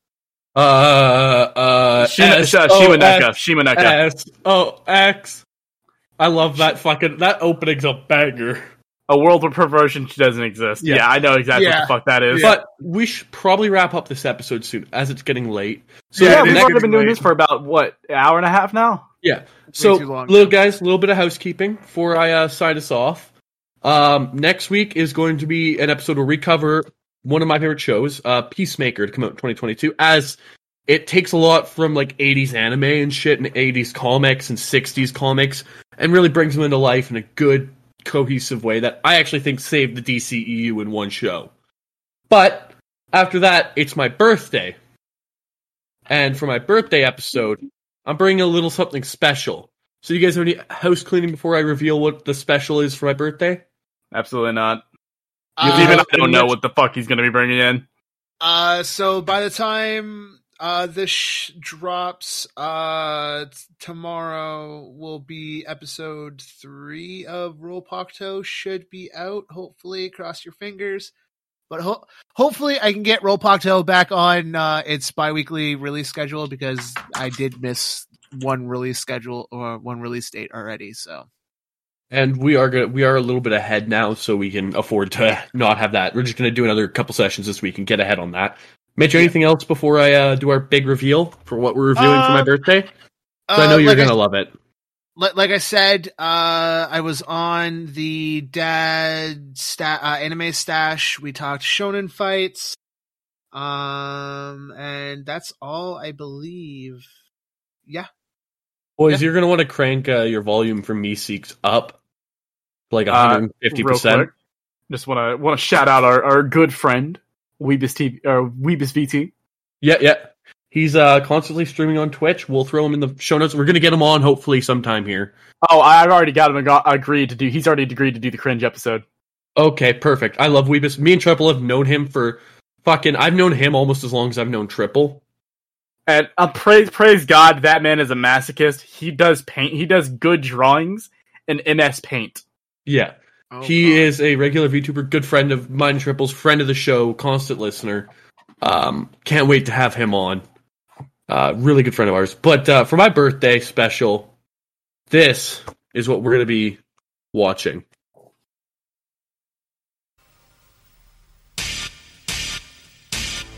Uh, uh, Shima, S, Sh- O, Shimoneta. S, S, O, X. I love that fucking that opening's a banger. A world of perversion doesn't exist. Yeah. Yeah, I know exactly Yeah. what the fuck that is. But we should probably wrap up this episode soon, as it's getting late. So yeah, Yeah, we've already getting been doing late. this for about what an hour and a half now. Yeah. So, little guys, a little bit of housekeeping before I uh, sign us off. Um, next week is going to be an episode where we cover one of my favorite shows, uh, Peacemaker, to come out in 2022. As it takes a lot from like 80s anime and shit, and 80s comics and 60s comics, and really brings them into life in a good, cohesive way that I actually think saved the DCEU in one show. But after that, it's my birthday. And for my birthday episode, I'm bringing a little something special. So you guys have any house cleaning before I reveal what the special is for my birthday? Absolutely not. Uh, Even I don't know what the fuck he's gonna be bringing in. Uh, so by the time uh this sh- drops, uh, t- tomorrow will be episode three of Roll Pocto should be out. Hopefully, cross your fingers. But ho- hopefully, I can get Roll Pocto back on uh, its biweekly release schedule because I did miss one release schedule or one release date already. So And we are gonna, we are a little bit ahead now, so we can afford to not have that. We're just gonna do another couple sessions this week and get ahead on that. Mitch, anything else before I uh, do our big reveal for what we're reviewing for my Uh, I know uh, you're like gonna love it. like, like I said, uh, I was on the dad sta- uh, anime stash. We talked shonen fights, um, and that's all I believe. Yeah, Boys, Yeah. you're gonna want to crank uh, your volume for Me Seeks up to like Uh, 150 Real percent. just want to want to shout out our, our good friend Weebus TV or Weebus VT. Yeah, yeah. He's uh constantly streaming on Twitch. We'll throw him in the show notes. We're gonna get him on hopefully sometime here. Oh, I've already got him ag- agreed to do. He's already agreed to do the cringe episode. Okay, perfect. I love Weebus. Me and Triple have known him for fucking. I've known him almost as long as I've known Triple. And uh, praise praise God, that man is a masochist. He does paint. He does good drawings in MS Paint. Yeah. Oh, he God. is a regular VTuber, good friend of mine, Triples, friend of the show, constant listener. Um, can't wait to have him on. Uh, really good friend of ours. But uh, for my birthday special, this is what we're going to be watching.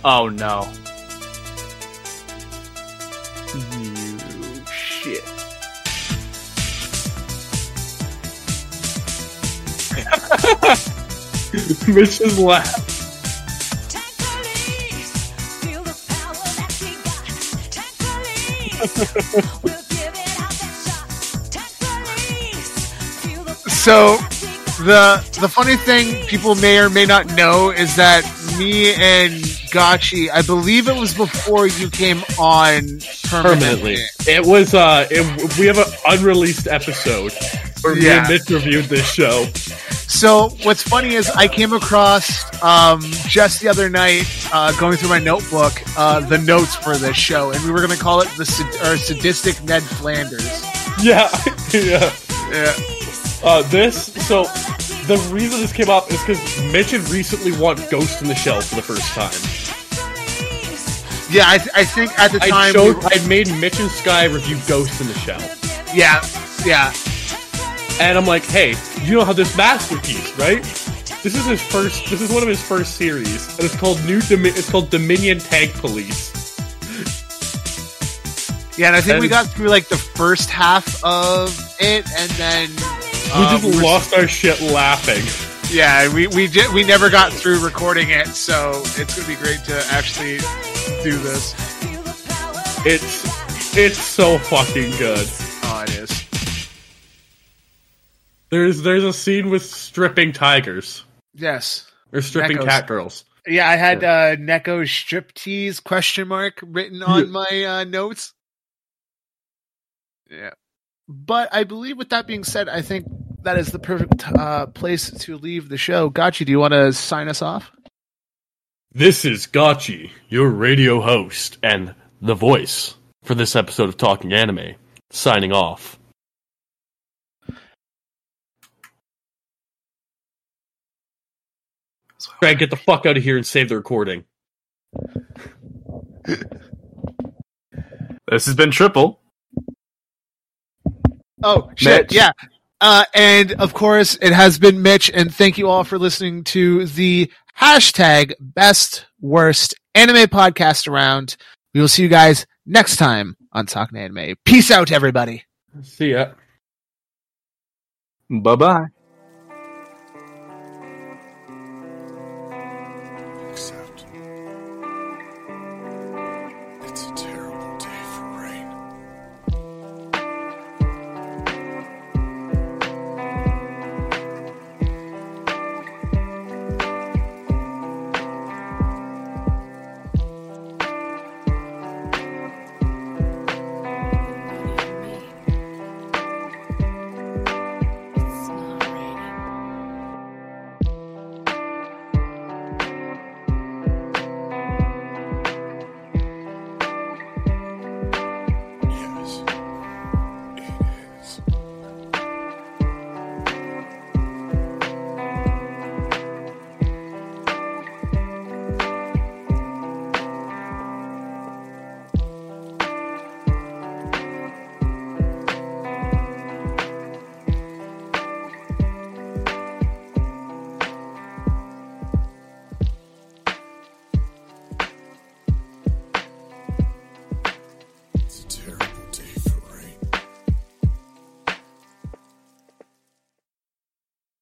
Oh no! You the power So, that we got. The the funny thing people may or may not know is that me and Gotchi, I believe it was before you came on permanently. permanently. It was uh, it, we have an unreleased episode where me and Mitch reviewed this show. So what's funny is I came across um, just the other night, uh, going through my notebook, uh, the notes for this show, and we were going to call it the sad- or sadistic Ned Flanders. Yeah, yeah. Yeah. Uh, this so the reason this came up is because Mitch had recently watched Ghost in the Shell for the first time. Yeah, I, th- I think at the I time, showed we- I made Mitch and Sky review Ghost in the Shell, yeah, yeah, and I'm like, hey, you know how this masterpiece, right? This is his first. This is one of his first series, and it's called New. Domi- it's called Dominion Tank Police. yeah. And I think we got through like the first half of it, and then We uh, just lost our shit laughing. Yeah, we we di- we never got through recording it, so it's gonna be great to actually do this. It's it's so fucking good. Oh, it is. There's there's a scene with stripping tigers Yes. or stripping Nekos. cat girls. Yeah, I had uh Neko striptease question mark written on my uh, notes. Yeah. But I believe with that being said, I think that is the perfect uh, place to leave the show. Gotchi, do you want to sign us off? This is Gotchi, your radio host and the voice for this episode of Talking Anime, signing off. Greg, get the fuck out of here and save the recording. This has been Triple. Oh shit! Mitch. Yeah. Uh, and of course, it has been Mitch, and thank you all for listening to the hashtag best worst anime podcast around. We will see you guys next time on Talking Anime. Peace out, everybody. See ya. Bye bye.